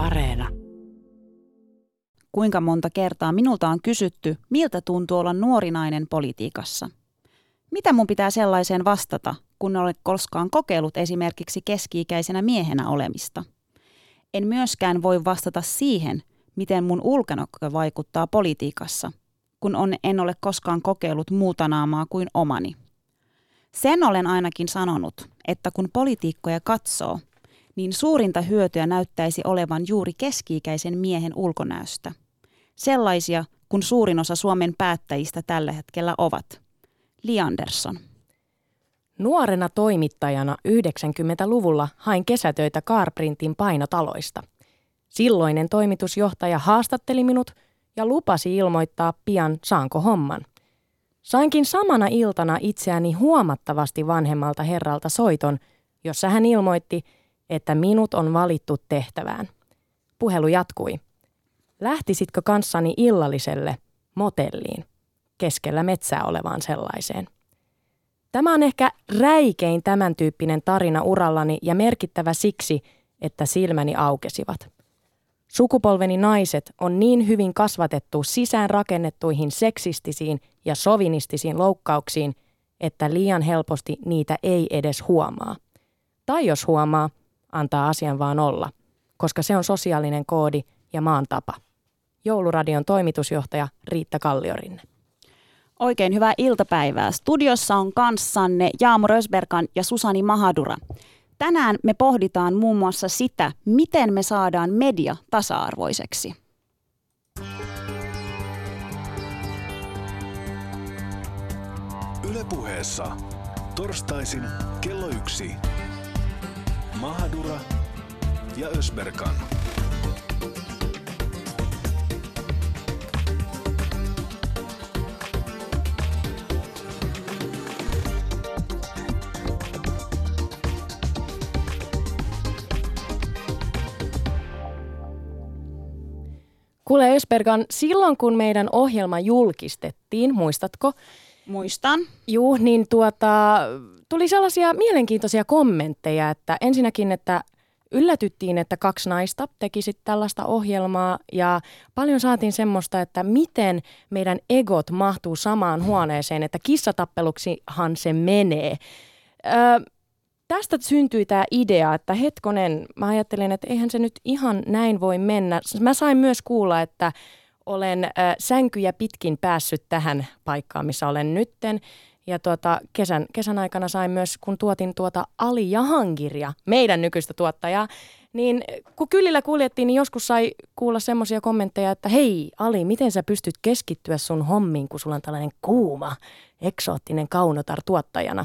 Areena. Kuinka monta kertaa minulta on kysytty, miltä tuntuu olla nuori nainen politiikassa? Mitä mun pitää sellaiseen vastata, kun en ole koskaan kokeillut esimerkiksi keski-ikäisenä miehenä olemista? En myöskään voi vastata siihen, miten mun ulkonäkö vaikuttaa politiikassa, kun on, en ole koskaan kokeillut muuta naamaa kuin omani. Sen olen ainakin sanonut, että kun politiikkoja katsoo, niin suurinta hyötyä näyttäisi olevan juuri keski-ikäisen miehen ulkonäöstä. Sellaisia, kun suurin osa Suomen päättäjistä tällä hetkellä ovat. Li Andersson. Nuorena toimittajana 90-luvulla hain kesätöitä Carprintin painotaloista. Silloinen toimitusjohtaja haastatteli minut ja lupasi ilmoittaa pian saanko homman. Sainkin samana iltana itseäni huomattavasti vanhemmalta herralta soiton, jossa hän ilmoitti, että minut on valittu tehtävään. Puhelu jatkui. Lähtisitkö kanssani illalliselle motelliin, keskellä metsää olevaan sellaiseen? Tämä on ehkä räikein tämän tyyppinen tarina urallani ja merkittävä siksi, että silmäni aukesivat. Sukupolveni naiset on niin hyvin kasvatettu sisään rakennettuihin seksistisiin ja sovinistisiin loukkauksiin, että liian helposti niitä ei edes huomaa. Tai jos huomaa, antaa asian vaan olla, koska se on sosiaalinen koodi ja maan tapa. Jouluradion toimitusjohtaja Riitta Kalliorinne. Oikein hyvää iltapäivää. Studiossa on kanssanne Jaamo Rösberkan ja Susani Mahadura. Tänään me pohditaan muun muassa sitä, miten me saadaan media tasa-arvoiseksi. Ylepuheessa torstaisin kello yksi. Mahadura ja Ösberkan. Kuule Ösbergan, silloin kun meidän ohjelma julkistettiin, muistatko? Muistan. Juu, niin tuota, tuli sellaisia mielenkiintoisia kommentteja, että ensinnäkin, että yllätyttiin, että kaksi naista teki tällaista ohjelmaa ja paljon saatiin semmoista, että miten meidän egot mahtuu samaan huoneeseen, että kissatappeluksihan se menee. Öö, tästä syntyi tämä idea, että hetkonen, mä ajattelin, että eihän se nyt ihan näin voi mennä. Mä sain myös kuulla, että olen äh, sänkyjä pitkin päässyt tähän paikkaan, missä olen nytten. Ja tuota, kesän, kesän aikana sain myös, kun tuotin tuota Ali Jahangiria, meidän nykyistä tuottajaa, niin kun kylillä kuljettiin, niin joskus sai kuulla semmoisia kommentteja, että hei Ali, miten sä pystyt keskittyä sun hommiin, kun sulla on tällainen kuuma, eksoottinen kaunotar tuottajana.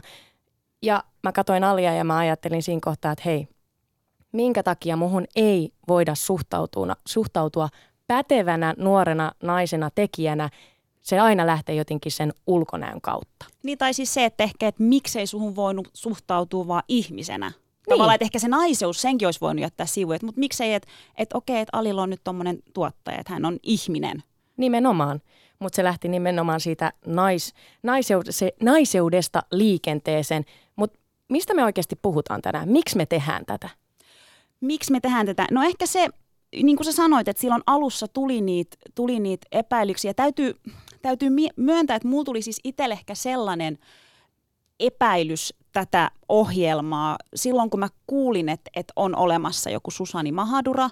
Ja mä katsoin Alia ja mä ajattelin siinä kohtaa, että hei, minkä takia muhun ei voida suhtautua, suhtautua pätevänä nuorena naisena tekijänä, se aina lähtee jotenkin sen ulkonäön kautta. Niin tai siis se, että ehkä, että miksei suhun voinut suhtautua vaan ihmisenä. Niin. Tavallaan, että ehkä se naiseus, senkin olisi voinut jättää sivuun, mutta miksei, että, että okei, että Alilla on nyt tuommoinen tuottaja, että hän on ihminen. Nimenomaan, mutta se lähti nimenomaan siitä nais, naiseud, se, naiseudesta liikenteeseen. Mutta mistä me oikeasti puhutaan tänään? Miksi me tehdään tätä? Miksi me tehdään tätä? No ehkä se, niin kuin sä sanoit, että silloin alussa tuli niitä tuli niit epäilyksiä. Täytyy, täytyy myöntää, että mulla tuli siis itselle ehkä sellainen epäilys tätä ohjelmaa silloin, kun mä kuulin, että, että on olemassa joku Susani Mahadura,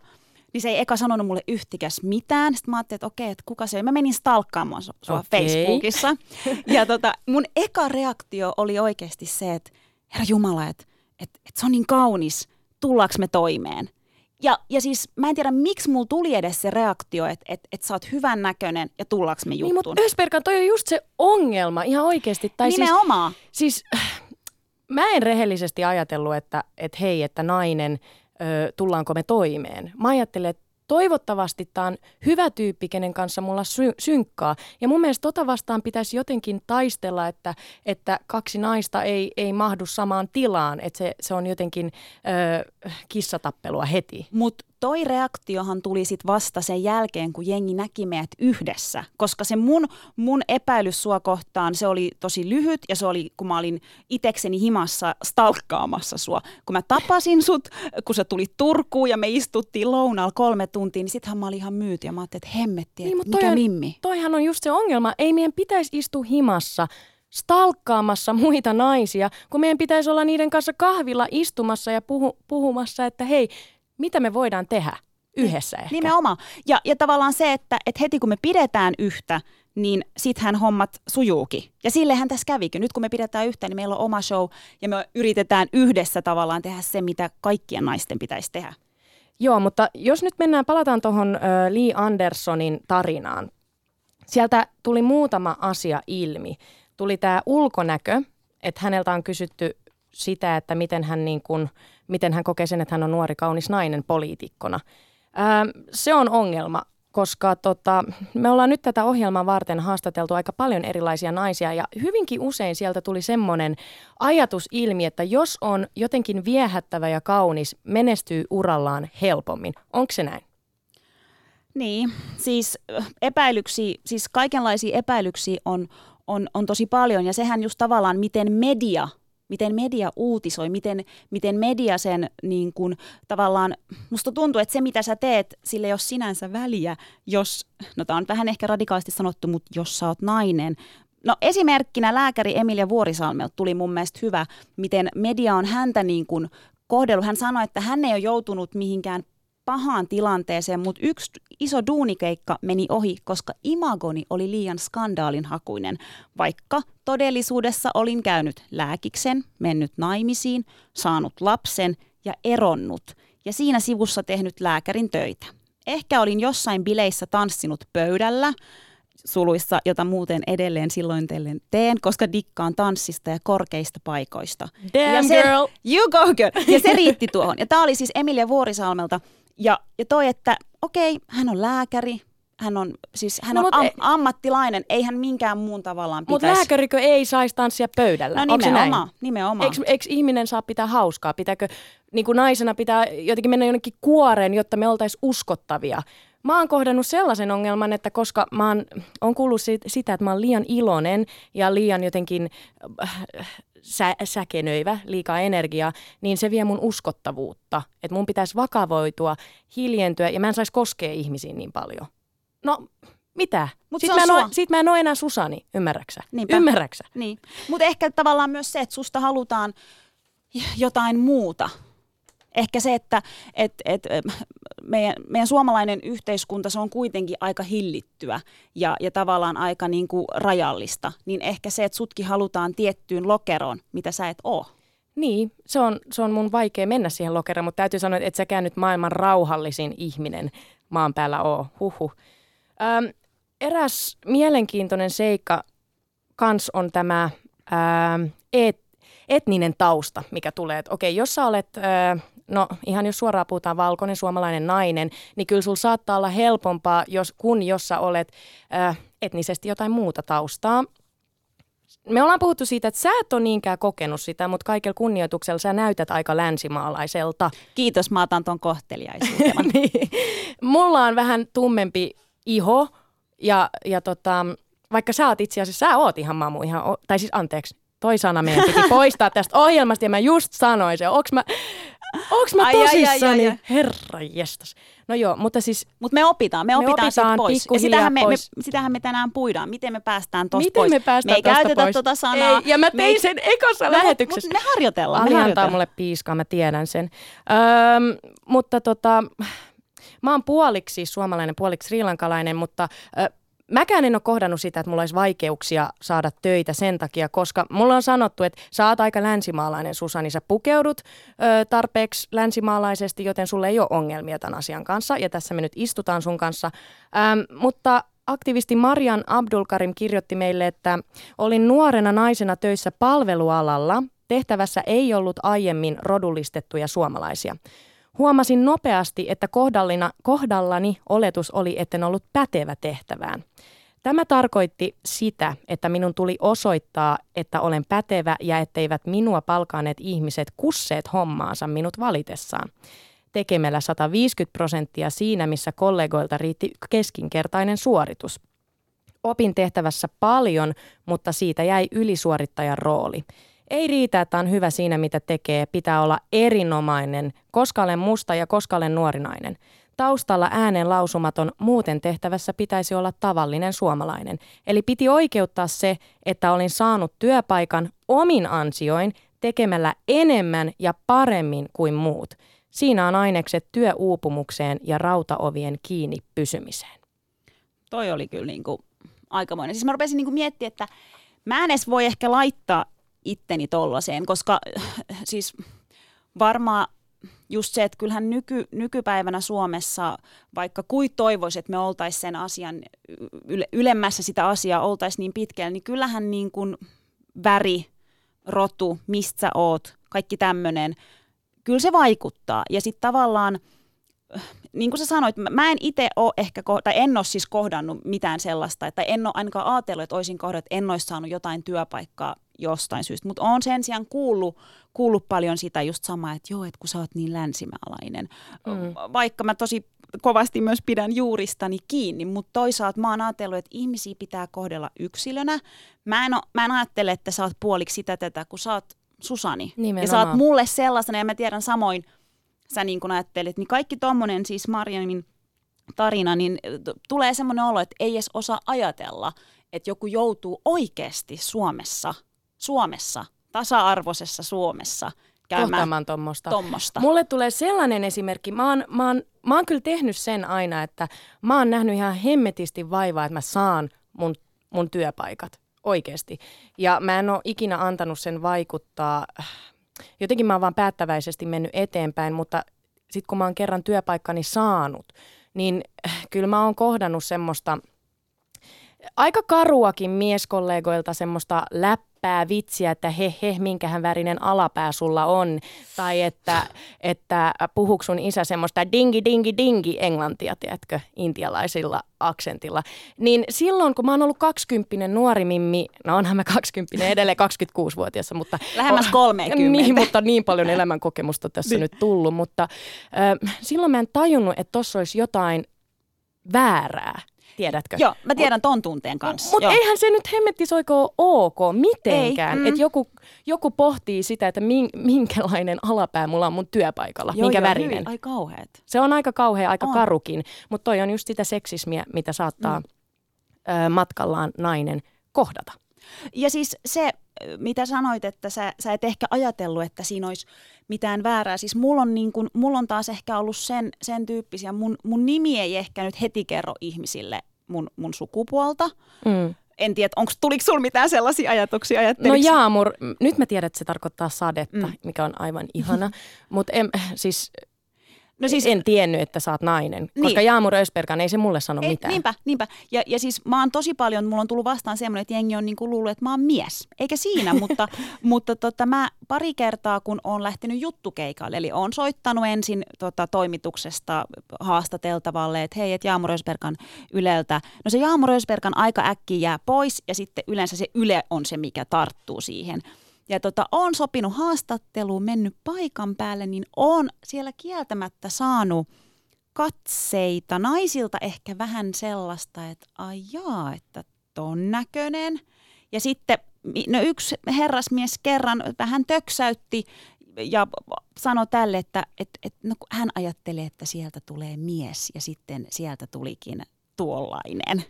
niin se ei eka sanonut mulle yhtikäs mitään. Sitten mä ajattelin, että okei, että kuka se on. Mä menin stalkkaamaan sua okay. Facebookissa. Ja tota, mun eka reaktio oli oikeasti se, että herra Jumala, että, että, että se on niin kaunis, tullaanko me toimeen? Ja, ja siis mä en tiedä, miksi mulla tuli edes se reaktio, että et, et sä oot hyvän näköinen ja tullaanko me juttuun. Niin, mutta Ösperkan, toi on just se ongelma ihan oikeasti. Tai Nimenomaan. Siis, siis mä en rehellisesti ajatellut, että et hei, että nainen, ö, tullaanko me toimeen. Mä ajattelin, että toivottavasti tämä on hyvä tyyppi, kenen kanssa mulla sy- synkkaa. Ja mun mielestä tota vastaan pitäisi jotenkin taistella, että, että kaksi naista ei, ei mahdu samaan tilaan, että se, se on jotenkin ö, kissatappelua heti. Mutta toi reaktiohan tuli sit vasta sen jälkeen, kun jengi näki meidät yhdessä. Koska se mun, mun epäilys sua kohtaan, se oli tosi lyhyt ja se oli, kun mä olin itekseni himassa stalkkaamassa sua. Kun mä tapasin sut, kun sä tuli Turkuun ja me istuttiin lounaalla kolme tuntia, niin sittenhän mä olin ihan myyty ja mä ajattelin, että hemmetti, niin, mikä toi, mimmi. Toihan on just se ongelma. Ei meidän pitäisi istua himassa stalkkaamassa muita naisia, kun meidän pitäisi olla niiden kanssa kahvilla istumassa ja puhu, puhumassa, että hei, mitä me voidaan tehdä yhdessä ehkä. Nimenomaan. Ja, ja tavallaan se, että, että heti kun me pidetään yhtä, niin sittenhän hommat sujuukin. Ja sillehän tässä kävikin. Nyt kun me pidetään yhtä, niin meillä on oma show ja me yritetään yhdessä tavallaan tehdä se, mitä kaikkien naisten pitäisi tehdä. Joo, mutta jos nyt mennään, palataan tuohon Lee Andersonin tarinaan. Sieltä tuli muutama asia ilmi. Tuli tämä ulkonäkö, että häneltä on kysytty sitä, että miten hän, niin kun, miten hän kokee sen, että hän on nuori kaunis nainen poliitikkona. Ää, se on ongelma, koska tota, me ollaan nyt tätä ohjelmaa varten haastateltu aika paljon erilaisia naisia ja hyvinkin usein sieltä tuli semmoinen ajatus ilmi, että jos on jotenkin viehättävä ja kaunis, menestyy urallaan helpommin. Onko se näin? Niin, siis epäilyksiä, siis kaikenlaisia epäilyksiä on, on, on tosi paljon ja sehän just tavallaan miten media miten media uutisoi, miten, miten media sen niin kuin, tavallaan, musta tuntuu, että se mitä sä teet, sille ei ole sinänsä väliä, jos, no tämä on vähän ehkä radikaalisti sanottu, mutta jos sä oot nainen, No esimerkkinä lääkäri Emilia Vuorisalmelta tuli mun mielestä hyvä, miten media on häntä niin kuin kohdellut. Hän sanoi, että hän ei ole joutunut mihinkään pahaan tilanteeseen, mutta yksi iso duunikeikka meni ohi, koska imagoni oli liian skandaalinhakuinen, vaikka todellisuudessa olin käynyt lääkiksen, mennyt naimisiin, saanut lapsen ja eronnut ja siinä sivussa tehnyt lääkärin töitä. Ehkä olin jossain bileissä tanssinut pöydällä, suluissa, jota muuten edelleen silloin teen, koska dikkaan tanssista ja korkeista paikoista. Damn ja se, girl! You go girl! Ja se riitti tuohon. Ja tämä oli siis Emilia Vuorisalmelta, ja, ja toi, että okei, hän on lääkäri, hän on, siis hän no, on am, ammattilainen, ei hän minkään muun tavallaan pitäisi. Mutta lääkärikö ei saisi tanssia pöydällä? No nimenomaan, nimenomaan. Eikö, eikö ihminen saa pitää hauskaa? Pitääkö niin kuin naisena pitää jotenkin mennä jonnekin kuoreen, jotta me oltaisiin uskottavia? Mä oon kohdannut sellaisen ongelman, että koska mä oon, on kuullut sitä, että mä oon liian iloinen ja liian jotenkin äh, sä, säkenöivä, liikaa energiaa, niin se vie mun uskottavuutta. Että mun pitäisi vakavoitua, hiljentyä ja mä en saisi koskea ihmisiin niin paljon. No, mitä? Mut sitten mä, no, sit mä en ole enää Susani, ymmärräksä? Niinpä. Ymmärräksä? Niin. Mutta ehkä tavallaan myös se, että susta halutaan jotain muuta ehkä se, että et, et, meidän, meidän suomalainen yhteiskunta, se on kuitenkin aika hillittyä ja, ja tavallaan aika niin kuin rajallista, niin ehkä se, että sutkin halutaan tiettyyn lokeroon, mitä sä et oo. Niin, se on, se on mun vaikea mennä siihen lokeroon, mutta täytyy sanoa, että et säkään nyt maailman rauhallisin ihminen maan päällä oo. Huhu. Öm, eräs mielenkiintoinen seikka kans on tämä öö, et, etninen tausta, mikä tulee. Että okei, jos sä olet... Öö, no ihan jos suoraan puhutaan valkoinen suomalainen nainen, niin kyllä sulla saattaa olla helpompaa, jos, kun jos sä olet äh, etnisesti jotain muuta taustaa. Me ollaan puhuttu siitä, että sä et ole niinkään kokenut sitä, mutta kaikella kunnioituksella sä näytät aika länsimaalaiselta. Kiitos, mä otan ton kohteliaisuutena. niin. Mulla on vähän tummempi iho ja, ja tota, vaikka sä oot itse asiassa, sä oot ihan mamu, ihan, tai siis anteeksi, toi sana meidän piti poistaa tästä ohjelmasta ja mä just sanoin se. Onks mä, Onks mä tosissani? Herra jestas. No joo, mutta siis... Mutta me opitaan, me, me opitaan, opitaan pois. Ja sitähän me, pois. me, sitähän me tänään puidaan. Miten me päästään tosta Miten pois? me päästään Me ei käytetä pois? tota sanaa. Ei, ja mä tein me sen ekassa lähetyksessä. Mut me harjoitellaan. Ali antaa mulle piiskaa, mä tiedän sen. Öm, mutta tota, mä oon puoliksi suomalainen, puoliksi srilankalainen, mutta... Mäkään en ole kohdannut sitä, että mulla olisi vaikeuksia saada töitä sen takia, koska mulla on sanottu, että sä oot aika länsimaalainen Susani, sä pukeudut ö, tarpeeksi länsimaalaisesti, joten sulle ei ole ongelmia tämän asian kanssa ja tässä me nyt istutaan sun kanssa. Ähm, mutta aktivisti Marian Abdulkarim kirjoitti meille, että olin nuorena naisena töissä palvelualalla. Tehtävässä ei ollut aiemmin rodullistettuja suomalaisia. Huomasin nopeasti, että kohdallani oletus oli, etten ollut pätevä tehtävään. Tämä tarkoitti sitä, että minun tuli osoittaa, että olen pätevä ja etteivät minua palkaaneet ihmiset kusseet hommaansa minut valitessaan. tekemällä 150 prosenttia siinä, missä kollegoilta riitti keskinkertainen suoritus. Opin tehtävässä paljon, mutta siitä jäi ylisuorittajan rooli. Ei riitä, että on hyvä siinä, mitä tekee. Pitää olla erinomainen, koska olen musta ja koska olen nuorinainen. Taustalla äänen lausumaton muuten tehtävässä pitäisi olla tavallinen suomalainen. Eli piti oikeuttaa se, että olin saanut työpaikan omin ansioin tekemällä enemmän ja paremmin kuin muut. Siinä on ainekset työuupumukseen ja rautaovien kiinni pysymiseen. Toi oli kyllä niin kuin aikamoinen. Siis mä rupesin niin kuin miettimään, että mä en edes voi ehkä laittaa itteni tollaiseen, koska siis varmaan just se, että kyllähän nyky, nykypäivänä Suomessa, vaikka kuin toivoisi, että me oltaisiin sen asian yle, ylemmässä sitä asiaa, oltaisiin niin pitkällä, niin kyllähän niin kuin väri, rotu, mistä sä oot, kaikki tämmöinen, kyllä se vaikuttaa. Ja sitten tavallaan, niin kuin sä sanoit, mä en itse ole ehkä, tai en ole siis kohdannut mitään sellaista, että en ole ainakaan ajatellut, että olisin kohdannut, että en olisi saanut jotain työpaikkaa jostain syystä. Mutta on sen sijaan kuullut, kuullut paljon sitä just samaa, että joo, että kun sä oot niin länsimaalainen. Mm. Vaikka mä tosi kovasti myös pidän juuristani kiinni, mutta toisaalta mä oon ajatellut, että ihmisiä pitää kohdella yksilönä. Mä en, o, mä en ajattele, että sä oot puoliksi sitä tätä, kun sä oot Susani. Nimenomaan. Ja sä oot mulle sellaisena, ja mä tiedän samoin, sä niin kun ajattelet, niin kaikki tommonen siis Marjamin tarina, niin t- tulee semmoinen olo, että ei edes osaa ajatella, että joku joutuu oikeasti Suomessa – Suomessa, tasa-arvoisessa Suomessa käymään tommosta. tommosta. Mulle tulee sellainen esimerkki, mä oon, mä, oon, mä oon kyllä tehnyt sen aina, että mä oon nähnyt ihan hemmetisti vaivaa, että mä saan mun, mun työpaikat oikeasti. Ja mä en ole ikinä antanut sen vaikuttaa, jotenkin mä oon vaan päättäväisesti mennyt eteenpäin, mutta sitten kun mä oon kerran työpaikkani saanut, niin kyllä mä oon kohdannut semmoista aika karuakin mieskollegoilta semmoista läppää läppää vitsiä, että he he, minkähän värinen alapää sulla on. Tai että, että puhuuko sun isä semmoista dingi dingi dingi englantia, tiedätkö, intialaisilla aksentilla. Niin silloin, kun mä oon ollut 20 nuori mimmi, no onhan mä 20 edelleen 26-vuotias, mutta... Lähemmäs 30. Niin, mutta niin paljon elämänkokemusta tässä niin. nyt tullut. Mutta äh, silloin mä en tajunnut, että tossa olisi jotain väärää. Tiedätkö? Joo, mä tiedän ton tunteen kanssa. Mutta eihän se nyt hemmettis ole ok mitenkään. Mm. Että joku, joku pohtii sitä, että minkälainen alapää mulla on mun työpaikalla, joo, minkä joo, värinen. Hyvin, ai kauheat. Se on aika kauhea, aika on. karukin. Mutta toi on just sitä seksismiä, mitä saattaa mm. ö, matkallaan nainen kohdata. Ja siis se, mitä sanoit, että sä, sä et ehkä ajatellut, että siinä olisi mitään väärää. Siis mulla on, niin kun, mulla on taas ehkä ollut sen, sen tyyppisiä. Mun, mun nimi ei ehkä nyt heti kerro ihmisille mun, mun sukupuolta. Mm. En tiedä, onko tuliko sulla mitään sellaisia ajatuksia? No jaamur, nyt mä tiedän, että se tarkoittaa sadetta, mm. mikä on aivan ihana. Mutta siis No siis, en tiennyt, että sä oot nainen, niin. koska Jaamur Ösperkan ei se mulle sano ei, mitään. Niinpä, niinpä. Ja, ja siis mä oon tosi paljon, mulla on tullut vastaan semmoinen, että jengi on niinku luullut, että mä oon mies. Eikä siinä, mutta, mutta tota, mä pari kertaa, kun oon lähtenyt juttukeikalle, eli oon soittanut ensin tota, toimituksesta haastateltavalle, että hei, että Jaamur Ösperkan Yleltä. No se Jaamur Ösperkan aika äkkiä jää pois ja sitten yleensä se Yle on se, mikä tarttuu siihen. Ja tota, on sopinut haastatteluun, mennyt paikan päälle, niin on siellä kieltämättä saanut katseita naisilta ehkä vähän sellaista, että ai jaa, että ton näköinen. Ja sitten no yksi herrasmies kerran vähän töksäytti ja sanoi tälle, että et, et, no, hän ajattelee, että sieltä tulee mies ja sitten sieltä tulikin tuollainen.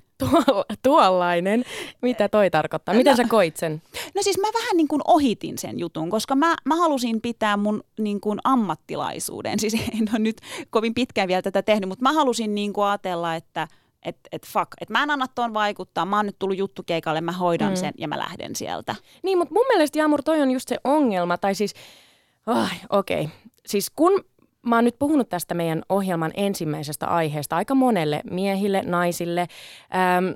Tuo, tuollainen? Mitä toi tarkoittaa? Miten no, sä koit sen? No siis mä vähän niin kuin ohitin sen jutun, koska mä, mä halusin pitää mun niin kuin ammattilaisuuden. Siis en ole nyt kovin pitkään vielä tätä tehnyt, mutta mä halusin niin kuin ajatella, että et, et fuck, että mä en anna tuon vaikuttaa, mä oon nyt tullut juttukeikalle, mä hoidan mm. sen ja mä lähden sieltä. Niin, mutta mun mielestä Jaamur, toi on just se ongelma, tai siis, oh, okei, okay. siis kun mä oon nyt puhunut tästä meidän ohjelman ensimmäisestä aiheesta aika monelle miehille, naisille, äm,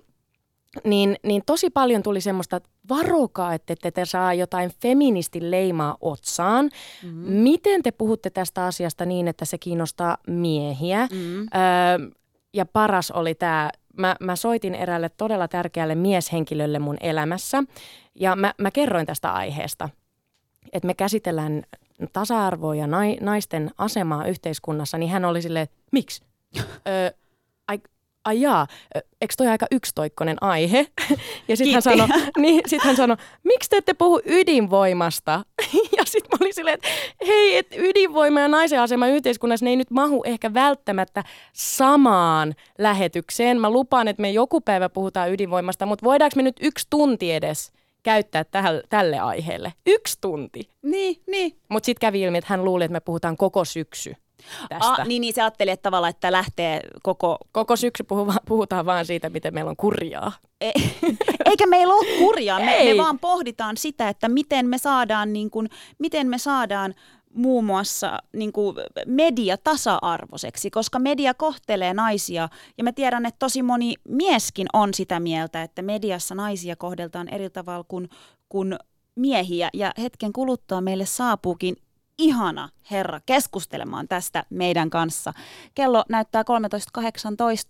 niin, niin tosi paljon tuli semmoista, että varokaa, että te, te saa jotain feministin leimaa otsaan. Mm-hmm. Miten te puhutte tästä asiasta niin, että se kiinnostaa miehiä? Mm-hmm. Öö, ja paras oli tämä, mä, mä soitin eräälle todella tärkeälle mieshenkilölle mun elämässä ja mä, mä kerroin tästä aiheesta, että me käsitellään tasa-arvoa ja nai, naisten asemaa yhteiskunnassa, niin hän oli silleen, miksi? Ö, ai, ai jaa, eikö toi aika yksitoikkoinen aihe? Ja sitten hän sanoi, niin, sit hän sanoi, miksi te ette puhu ydinvoimasta? Ja sitten mä olin silleen, että hei, et ydinvoima ja naisen asema yhteiskunnassa, ne ei nyt mahu ehkä välttämättä samaan lähetykseen. Mä lupaan, että me joku päivä puhutaan ydinvoimasta, mutta voidaanko me nyt yksi tunti edes käyttää tähän, tälle aiheelle? Yksi tunti. Niin, niin. Mutta sitten kävi ilmi, että hän luuli, että me puhutaan koko syksy tästä. Ah, niin, niin se ajatteli, että tavallaan, että lähtee koko... Koko syksy puhuva, puhutaan vaan siitä, miten meillä on kurjaa. E- Eikä meillä ole kurjaa, me, Ei. me vaan pohditaan sitä, että miten me saadaan, niin kuin, miten me saadaan muun muassa niin kuin media tasa-arvoiseksi, koska media kohtelee naisia ja mä tiedän, että tosi moni mieskin on sitä mieltä, että mediassa naisia kohdeltaan eri tavalla kuin, kuin miehiä ja hetken kuluttua meille saapuukin ihana herra keskustelemaan tästä meidän kanssa. Kello näyttää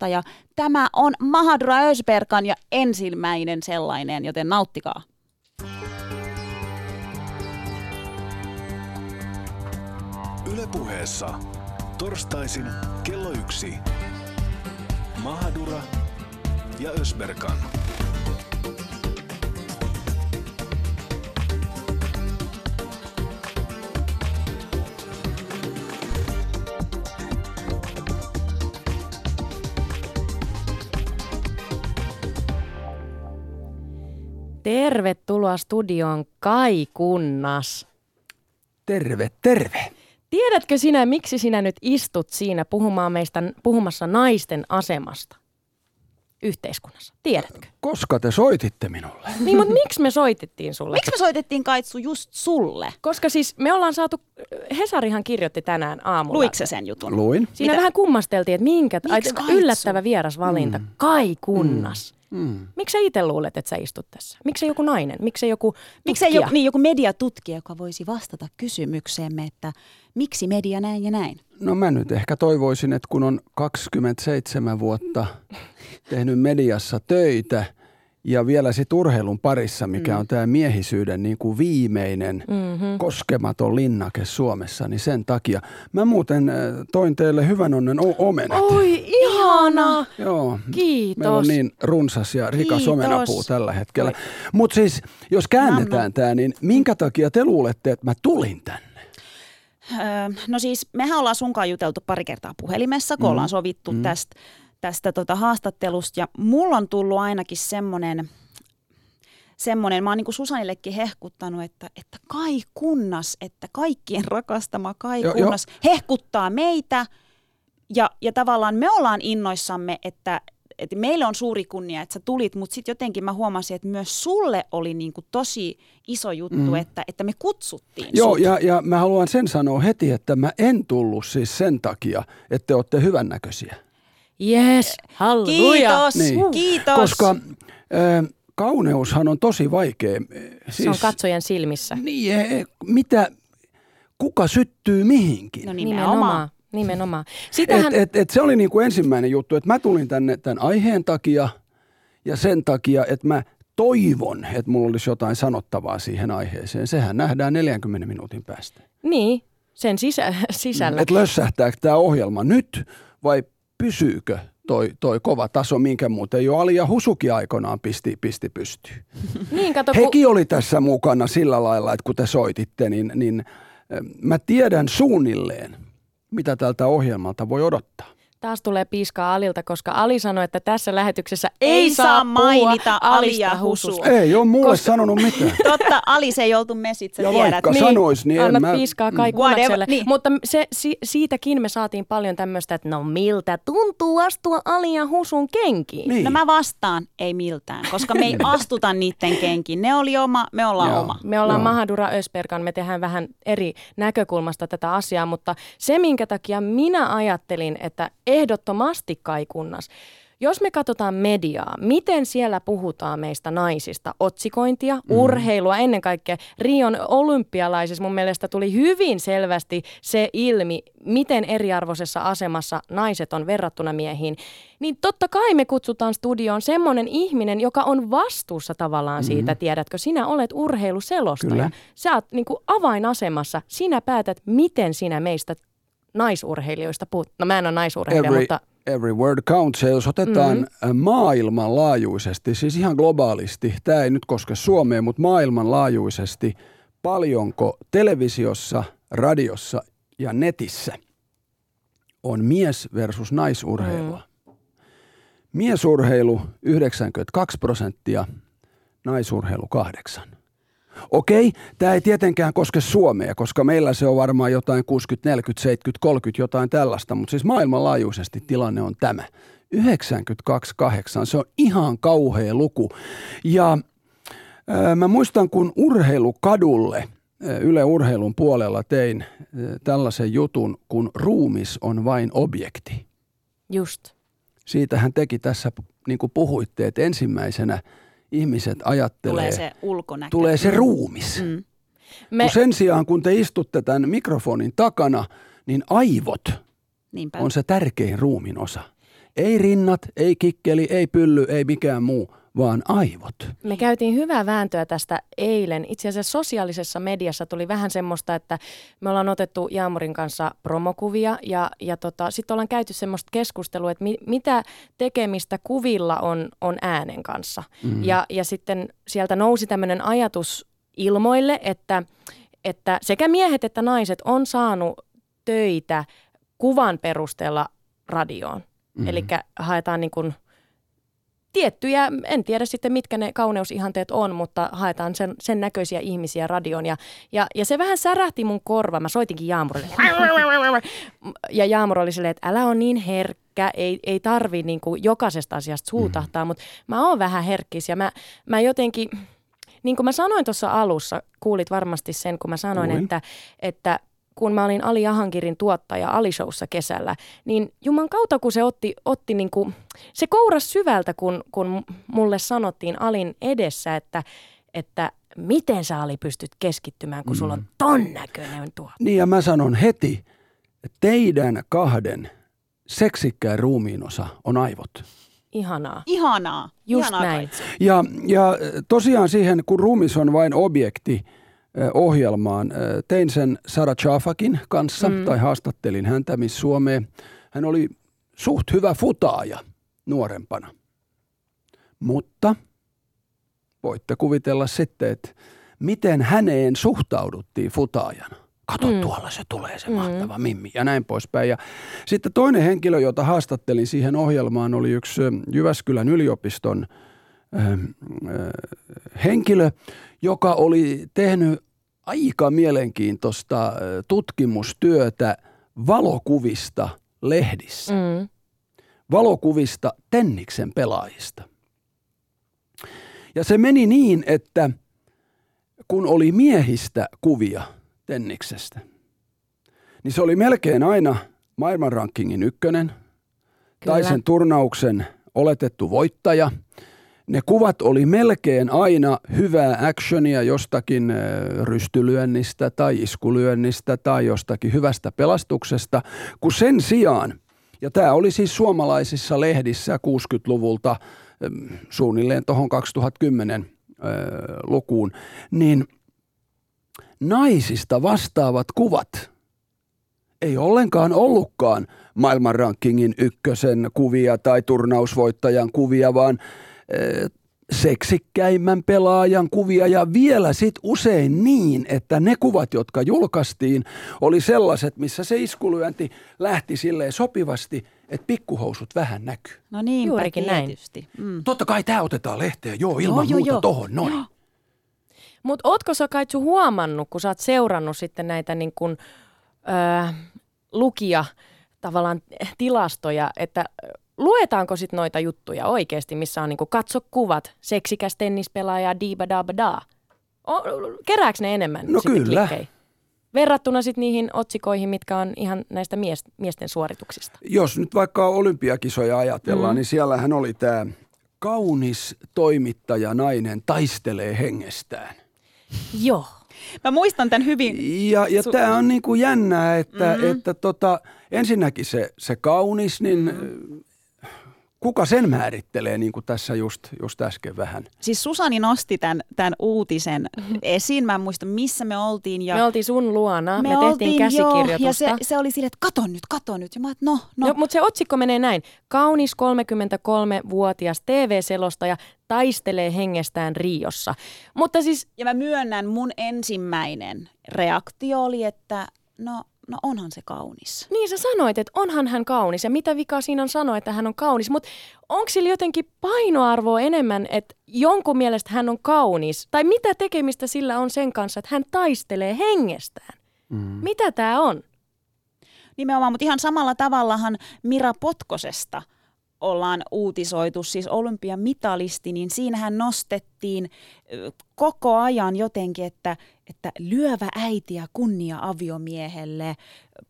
13.18 ja tämä on Mahadura Ösberkan ja ensimmäinen sellainen, joten nauttikaa. Ylepuheessa torstaisin kello yksi. Mahadura ja Ösberkan. Tervetuloa studioon Kai Kunnas. Terve, terve. Tiedätkö sinä, miksi sinä nyt istut siinä puhumaan meistä, puhumassa naisten asemasta yhteiskunnassa? Tiedätkö? Koska te soititte minulle? Niin, mutta miksi me soitettiin sulle? Miksi me soitettiin Kaitsu just sulle? Koska siis me ollaan saatu, Hesarihan kirjoitti tänään aamulla. Luikse sen jutun? Luin. Siinä Mitä? vähän kummasteltiin, että minkä, ai, yllättävä vierasvalinta. Mm. Kai Kunnas. Mm. Mm. Miksi sä itse luulet, että sä istut tässä? Miksi joku nainen? Miksi joku Miksei tutkija? joku, niin, joku mediatutkija, joka voisi vastata kysymykseemme, että miksi media näin ja näin? No mä nyt ehkä toivoisin, että kun on 27 vuotta tehnyt mediassa töitä ja vielä sit urheilun parissa, mikä Mm. on tämä miehisyyden niin kuin viimeinen Mm-hmm. koskematon linnake Suomessa, niin sen takia. Mä muuten äh, toin teille hyvän onnen o- omenat. Oi, ihana! Joo, Kiitos. Meillä on niin runsas ja rikas Kiitos. omenapuu tällä hetkellä. Mutta siis, jos käännetään tämä, niin minkä takia te luulette, että mä tulin tänne? Öö, no siis mehän ollaan sunkaan juteltu pari kertaa puhelimessa, kun Mm. ollaan sovittu Mm. tästä, tästä tota haastattelusta. Ja mulla on tullut ainakin semmoinen, semmoinen mä oon niin Susanillekin hehkuttanut, että, että Kai Kunnas, että kaikkien rakastama Kai Jo- jo. Kunnas hehkuttaa meitä. Ja, ja tavallaan me ollaan innoissamme, että, että meille on suuri kunnia, että sä tulit, mutta sitten jotenkin mä huomasin, että myös sulle oli niin kuin tosi iso juttu, Mm. että, että me kutsuttiin Joo, sut. ja, ja mä haluan sen sanoa heti, että mä en tullut siis sen takia, että te olette hyvännäköisiä. Yes, halleluja. Kiitos, Niin. kiitos. Koska äh, kauneushan on tosi vaikea. Siis, Se on katsojan silmissä. Niin, eh, mitä, kuka syttyy mihinkin? No nimenomaan. Nimenomaan. Sitähän, Et, et, et se oli niin kuin ensimmäinen juttu, että mä tulin tänne tämän aiheen takia ja sen takia, että mä toivon, että mulla olisi jotain sanottavaa siihen aiheeseen. Sehän nähdään 40 minuutin päästä. niin, sen sisä, sisällä. Että lössähtääkö tämä ohjelma nyt vai pysyykö toi, toi kova taso, minkä muuten jo Ali ja Husuki aikoinaan pisti, pisti pystyyn. Niin, kato, kun, Hekin oli tässä mukana sillä lailla, että kun te soititte, niin, niin mä tiedän suunnilleen, mitä tältä ohjelmalta voi odottaa. Taas tulee piiskaa Alilta, koska Ali sanoi, että tässä lähetyksessä ei, Ei saa mainita Alia. Husua. Ei ole mulle Koska- sanonut mitään. Totta, Ali, se ei oltu mesit, sä Ja tiedät. vaikka sanois, niin en Annat mä- piiskaa Kai Mm. Whatever, Kunnakselle. niin. Mutta se, si, siitäkin me saatiin paljon tämmöistä, että no miltä tuntuu astua Ali ja Husun kenkiin. Niin. No mä vastaan, ei miltään, koska me ei astuta niiden kenkiin. Ne oli oma, me ollaan Joo. oma. Me ollaan Joo. Mahadura Ösperkan, me tehdään vähän eri näkökulmasta tätä asiaa, mutta se minkä takia minä ajattelin, että ehdottomasti Kai Kunnas, jos me katsotaan mediaa, miten siellä puhutaan meistä naisista, otsikointia, mm. urheilua, ennen kaikkea Rion olympialaisissa mun mielestä tuli hyvin selvästi se ilmi, miten eriarvoisessa asemassa naiset on verrattuna miehiin, niin totta kai me kutsutaan studioon semmoinen ihminen, joka on vastuussa tavallaan mm-hmm. siitä, tiedätkö, sinä olet urheiluselostaja. Kyllä. Sä oot niin kuin avainasemassa, sinä päätät, miten sinä meistä naisurheilijoista puhut. No mä en ole naisurheilija, every, mutta... Every word counts. Ja jos otetaan mm-hmm. maailmanlaajuisesti, siis ihan globaalisti, tämä ei nyt koske Suomea, mutta maailmanlaajuisesti, paljonko televisiossa, radiossa ja netissä on mies versus naisurheilua. Mm. Miesurheilu 92 prosenttia, naisurheilu 8. Okei, tämä ei tietenkään koske Suomea, koska meillä se on varmaan jotain 60, 40, 70, 30, jotain tällaista, mutta siis maailmanlaajuisesti tilanne on tämä. 92-8, se on ihan kauhea luku. Ja ää, mä muistan, kun urheilukadulle Yle Urheilun puolella tein tällaisen jutun, kun ruumis on vain objekti. Just. Siitä hän teki tässä, niin kuin puhuitte, että ensimmäisenä – ihmiset ajattelee. Tulee se ulkonäkö. Tulee se ruumis. Mm. Me... Kun sen sijaan, kun te istutte tämän mikrofonin takana, niin aivot Niinpä. on se tärkein ruumin osa. Ei rinnat, ei kikkeli, ei pylly, ei mikään muu, vaan aivot. Me käytiin hyvää vääntöä tästä eilen. Itse asiassa sosiaalisessa mediassa tuli vähän semmoista, että me ollaan otettu Jaamurin kanssa promokuvia ja, ja tota, sitten ollaan käyty semmoista keskustelua, että mi, mitä tekemistä kuvilla on, on äänen kanssa. Mm. Ja, ja sitten sieltä nousi tämmöinen ajatus ilmoille, että, että sekä miehet että naiset on saanut töitä kuvan perusteella radioon. Mm. Eli haetaan niin kuin – tiettyjä, en tiedä sitten mitkä ne kauneusihanteet on, mutta haetaan sen, sen näköisiä ihmisiä radion. Ja, ja, ja se vähän särähti mun korva. Mä soitinkin Jaamurille. Ja Jaamur oli silleen, että älä on niin herkkä, ei, ei tarvi niin kuin jokaisesta asiasta suutahtaa, mm. mutta mä oon vähän herkkis ja mä, mä jotenkin, niin kuin mä sanoin tuossa alussa, kuulit varmasti sen, kun mä sanoin, että, että kun mä olin Ali Ahankirin tuottaja Alishowssa kesällä, niin juman kautta kun se otti, otti niin kuin, se kouras syvältä, kun, kun mulle sanottiin Alin edessä, että, että miten sä Ali pystyt keskittymään, kun mm. sulla on mm. ton näköinen tuo. Niin ja mä sanon heti, teidän kahden seksikkään ruumiinosa on aivot. Ihanaa. Ihanaa. Just Ihanaa näin. Ja, ja tosiaan siihen, kun ruumis on vain objekti, ohjelmaan. Tein sen Sara Chafakin kanssa, mm. tai haastattelin häntä Miss Suomeen. Hän oli suht hyvä futaaja nuorempana. Mutta voitte kuvitella sitten, että miten häneen suhtauduttiin futaajana. Kato mm. tuolla se tulee se mm. mahtava mimmi ja näin poispäin. Ja sitten toinen henkilö, jota haastattelin siihen ohjelmaan, oli yksi Jyväskylän yliopiston henkilö, joka oli tehnyt aika mielenkiintoista tutkimustyötä valokuvista lehdissä. Mm. Valokuvista Tenniksen pelaajista. Ja se meni niin, että kun oli miehistä kuvia Tenniksestä, niin se oli melkein aina maailmanrankingin ykkönen Kyllä. tai sen turnauksen oletettu voittaja – ne kuvat oli melkein aina hyvää actionia jostakin rystylyönnistä tai iskulyönnistä tai jostakin hyvästä pelastuksesta, kun sen sijaan, ja tämä oli siis suomalaisissa lehdissä 60-luvulta suunnilleen tuohon 2010 lukuun, niin naisista vastaavat kuvat ei ollenkaan ollutkaan maailmanrankingin ykkösen kuvia tai turnausvoittajan kuvia, vaan seksikkäimmän pelaajan kuvia ja vielä sit usein niin, että ne kuvat, jotka julkaistiin, oli sellaiset, missä se iskulyönti lähti silleen sopivasti, että pikkuhousut vähän näkyy. No niin, Juurikin tietysti. Näin. Mm. Totta kai tämä otetaan lehteen, joo, ilman joo, muuta joo, tohon, noin. Mutta ootko sä Kaitsu huomannut, kun sä oot seurannut sitten näitä niin kun, öö, lukia tavallaan tilastoja, että luetaanko sitten noita juttuja oikeasti, missä on niinku katso kuvat, seksikäs tennispelaaja, diiba da ba da? Kerääkö ne enemmän No kyllä. Klikkei? Verrattuna sitten niihin otsikoihin, mitkä on ihan näistä mies, miesten suorituksista. Jos nyt vaikka olympiakisoja ajatellaan, mm. niin siellähän oli tämä kaunis toimittaja nainen taistelee hengestään. Joo. Mä muistan tämän hyvin. Ja, ja Su- tämä on niin kuin jännää, että, mm-hmm. että tota, ensinnäkin se, se kaunis, niin mm-hmm kuka sen määrittelee, niin kuin tässä just, just äsken vähän? Siis Susani nosti tämän, tämän uutisen esiin. Mä en muista, missä me oltiin. Ja me oltiin sun luona. Me, me oltiin, tehtiin käsikirjoitusta. Joo, ja se, se oli silleen, että kato nyt, kato nyt. Ja mä et, no, no. no mutta se otsikko menee näin. Kaunis 33-vuotias TV-selostaja taistelee hengestään Riossa. Mutta siis... Ja mä myönnän, mun ensimmäinen reaktio oli, että no no onhan se kaunis. Niin sä sanoit, että onhan hän kaunis ja mitä vikaa siinä on sanoa, että hän on kaunis, mutta onko sillä jotenkin painoarvoa enemmän, että jonkun mielestä hän on kaunis? Tai mitä tekemistä sillä on sen kanssa, että hän taistelee hengestään? Mm. Mitä tämä on? Nimenomaan, mutta ihan samalla tavallahan Mira Potkosesta – ollaan uutisoitu, siis olympiamitalisti, niin siinähän nostettiin koko ajan jotenkin, että, että lyövä äiti ja kunnia aviomiehelle,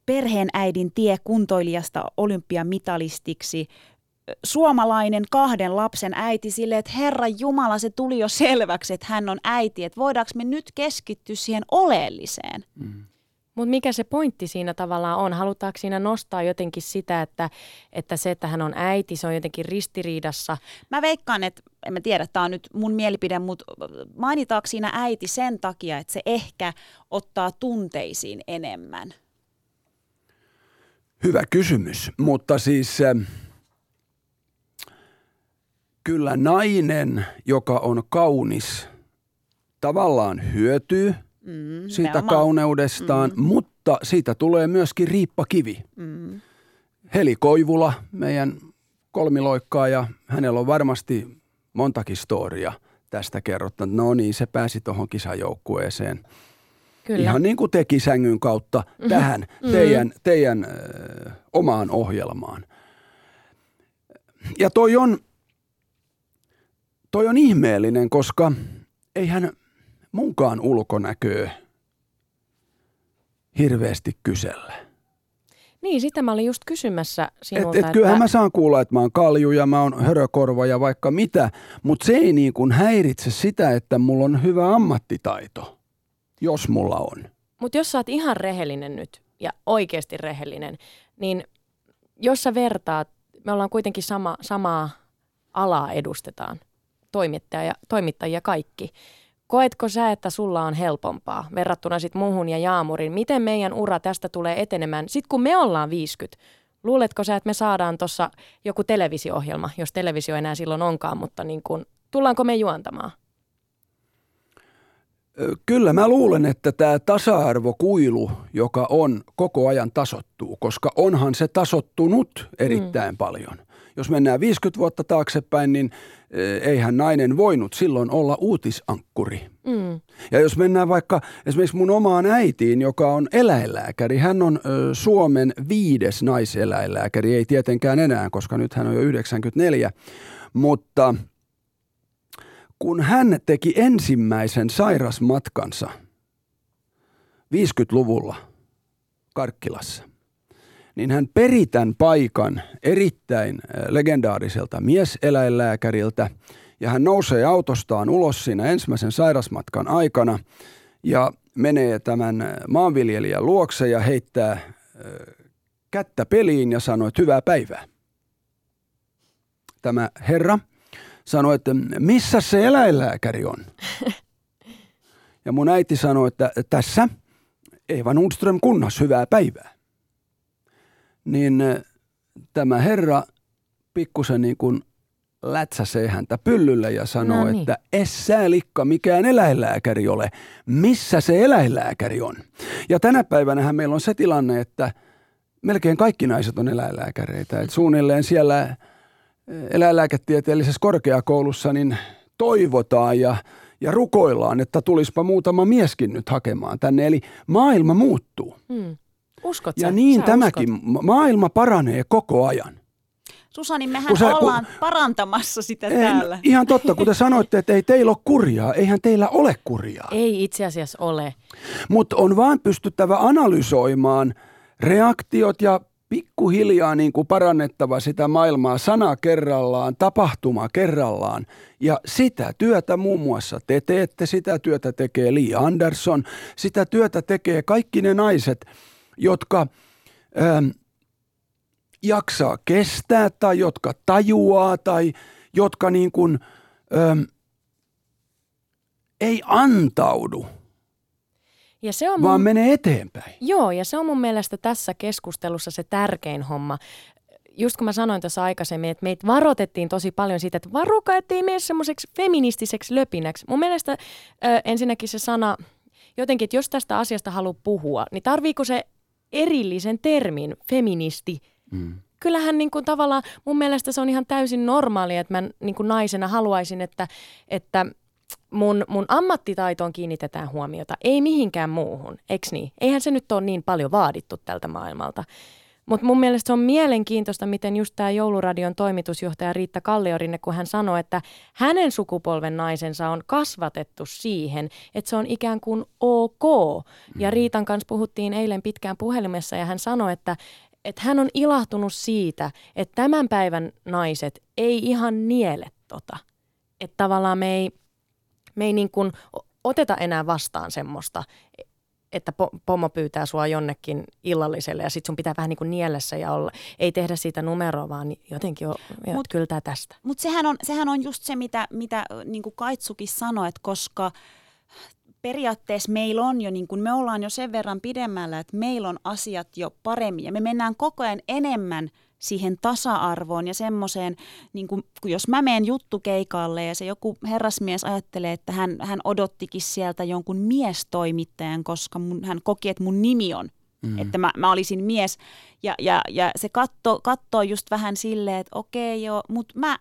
perheen äidin tie kuntoilijasta olympiamitalistiksi, suomalainen kahden lapsen äiti sille, että Herra Jumala, se tuli jo selväksi, että hän on äiti, että voidaanko me nyt keskittyä siihen oleelliseen. Mm. Mutta mikä se pointti siinä tavallaan on? Halutaanko siinä nostaa jotenkin sitä, että, että se, että hän on äiti, se on jotenkin ristiriidassa? Mä veikkaan, että en mä tiedä, tämä on nyt mun mielipide, mutta mainitaanko siinä äiti sen takia, että se ehkä ottaa tunteisiin enemmän? Hyvä kysymys, mutta siis äh, kyllä nainen, joka on kaunis, tavallaan hyötyy – mm, siitä kauneudestaan, mm. mutta siitä tulee myöskin riippakivi. Mm. Heli Koivula, meidän kolmiloikkaaja, hänellä on varmasti montakin storia tästä kerrottanut. No niin, se pääsi tuohon kisajoukkueeseen. Kyllä. Ihan niin kuin teki sängyn kautta mm-hmm. tähän mm-hmm. teidän, teidän ö, omaan ohjelmaan. Ja toi on, toi on ihmeellinen, koska eihän – munkaan ulkonäköä hirveästi kysellä. Niin, sitä mä olin just kysymässä sinulta. Et, et kyllähän mä saan kuulla, että mä oon kalju ja mä oon hörökorva ja vaikka mitä, mutta se ei niin kuin häiritse sitä, että mulla on hyvä ammattitaito, jos mulla on. Mutta jos sä oot ihan rehellinen nyt ja oikeasti rehellinen, niin jos sä vertaat, me ollaan kuitenkin sama, samaa alaa edustetaan, toimittajia, toimittajia kaikki, Koetko sä, että sulla on helpompaa verrattuna sit muuhun ja Jaamurin? Miten meidän ura tästä tulee etenemään? Sitten kun me ollaan 50, luuletko sä, että me saadaan tuossa joku televisio-ohjelma, jos televisio enää silloin onkaan, mutta niin kun, tullaanko me juontamaan? Kyllä mä luulen, että tämä tasa-arvokuilu, joka on koko ajan tasottuu, koska onhan se tasottunut erittäin mm. paljon. Jos mennään 50 vuotta taaksepäin, niin eh, eihän nainen voinut silloin olla uutisankkuri. Mm. Ja jos mennään vaikka esimerkiksi mun omaan äitiin, joka on eläinlääkäri. Hän on ö, Suomen viides naiseläinlääkäri, ei tietenkään enää, koska nyt hän on jo 94. Mutta kun hän teki ensimmäisen sairasmatkansa 50-luvulla Karkkilassa – niin hän peri tämän paikan erittäin äh, legendaariselta mieseläinlääkäriltä ja hän nousee autostaan ulos siinä ensimmäisen sairasmatkan aikana ja menee tämän äh, maanviljelijän luokse ja heittää äh, kättä peliin ja sanoo, että hyvää päivää. Tämä herra sanoi, että missä se eläinlääkäri on? Ja mun äiti sanoi, että tässä Eva Nordström kunnas, hyvää päivää niin tämä herra pikkusen niin kuin lätsäsee häntä pyllylle ja sanoo, no niin. että essää likka mikään eläinlääkäri ole. Missä se eläinlääkäri on? Ja tänä päivänä meillä on se tilanne, että melkein kaikki naiset on eläinlääkäreitä. Et suunnilleen siellä eläinlääketieteellisessä korkeakoulussa niin toivotaan ja, ja rukoillaan, että tulispa muutama mieskin nyt hakemaan tänne. Eli maailma muuttuu. Hmm. Uskot Ja sä? niin sä tämäkin. Uskot? Maailma paranee koko ajan. Susani, mehän Kun sä- kun- ollaan parantamassa sitä Ei, täällä. ihan totta, kun te sanoitte, että ei teillä ole kurjaa. Eihän teillä ole kurjaa. Ei itse asiassa ole. Mutta on vaan pystyttävä analysoimaan reaktiot ja pikkuhiljaa niin kuin parannettava sitä maailmaa sana kerrallaan, tapahtuma kerrallaan. Ja sitä työtä muun muassa te teette, sitä työtä tekee Lee Anderson, sitä työtä tekee kaikki ne naiset, jotka ähm, jaksaa kestää tai jotka tajuaa tai jotka niin kuin, ähm, ei antaudu, Ja se on vaan mun... menee eteenpäin. Joo, ja se on mun mielestä tässä keskustelussa se tärkein homma. Just kun mä sanoin tuossa aikaisemmin, että meitä varoitettiin tosi paljon siitä, että varuka, ettei mene semmoiseksi feministiseksi löpinäksi. Mun mielestä ö, ensinnäkin se sana, jotenkin, että jos tästä asiasta haluaa puhua, niin tarviiko se erillisen termin, feministi? Mm. Kyllähän niin kuin tavallaan mun mielestä se on ihan täysin normaalia, että mä niin kuin naisena haluaisin, että, että mun, mun ammattitaitoon kiinnitetään huomiota, ei mihinkään muuhun, eikö niin? Eihän se nyt ole niin paljon vaadittu tältä maailmalta. Mutta mun mielestä se on mielenkiintoista, miten just tämä Jouluradion toimitusjohtaja Riitta Kalliorinne, kun hän sanoi, että hänen sukupolven naisensa on kasvatettu siihen, että se on ikään kuin ok. Ja Riitan kanssa puhuttiin eilen pitkään puhelimessa ja hän sanoi, että, että hän on ilahtunut siitä, että tämän päivän naiset ei ihan niele tota. Että tavallaan me ei, me ei niin kuin oteta enää vastaan semmoista, että po- pomo pyytää sua jonnekin illalliselle ja sit sun pitää vähän niin kuin niellessä ja olla. Ei tehdä siitä numeroa, vaan jotenkin on, Mut- kyllä tää tästä. Mutta sehän on, sehän on just se, mitä, mitä niin kuin Kaitsukin sanoi, että koska periaatteessa meillä on jo, niin kuin me ollaan jo sen verran pidemmällä, että meillä on asiat jo paremmin ja me mennään koko ajan enemmän siihen tasa-arvoon ja semmoiseen, niin kuin, kun jos mä menen juttukeikalle ja se joku herrasmies ajattelee, että hän, hän odottikin sieltä jonkun miestoimittajan, koska mun, hän koki, että mun nimi on Mm. Että mä, mä olisin mies. Ja, ja, ja se katto, kattoo just vähän silleen, että okei joo, mutta mä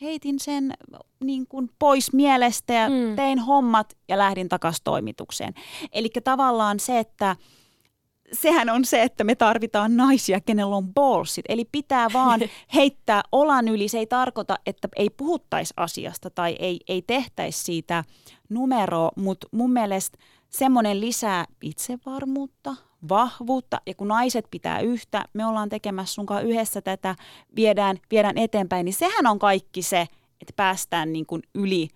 heitin sen niin kuin pois mielestä ja mm. tein hommat ja lähdin takaisin toimitukseen. Eli tavallaan se, että sehän on se, että me tarvitaan naisia, kenellä on ballsit. Eli pitää vaan heittää olan yli. Se ei tarkoita, että ei puhuttaisi asiasta tai ei, ei tehtäisi siitä numeroa, mutta mun mielestä semmoinen lisää itsevarmuutta, vahvuutta ja kun naiset pitää yhtä, me ollaan tekemässä sunkaan yhdessä tätä, viedään, viedään eteenpäin, niin sehän on kaikki se, että päästään niin kuin yli.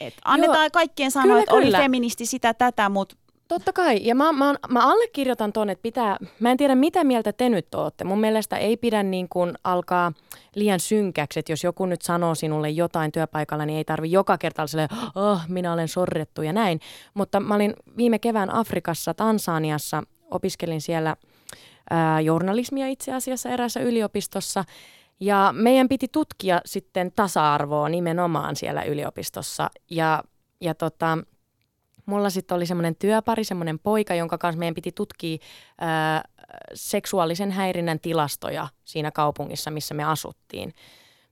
Et annetaan Joo, kaikkien sanoa, kyllä, että oli kyllä. feministi sitä tätä, mutta Totta kai, ja mä, mä, mä allekirjoitan ton, että pitää, mä en tiedä mitä mieltä te nyt ootte. Mun mielestä ei pidä niin kuin alkaa liian synkäksi, että jos joku nyt sanoo sinulle jotain työpaikalla, niin ei tarvi joka kerta silleen, oh, minä olen sorrettu ja näin. Mutta mä olin viime kevään Afrikassa, Tansaniassa, opiskelin siellä ää, journalismia itse asiassa eräässä yliopistossa. Ja meidän piti tutkia sitten tasa-arvoa nimenomaan siellä yliopistossa. Ja, ja tota, mulla sitten oli semmoinen työpari, semmoinen poika, jonka kanssa meidän piti tutkia ää, seksuaalisen häirinnän tilastoja siinä kaupungissa, missä me asuttiin.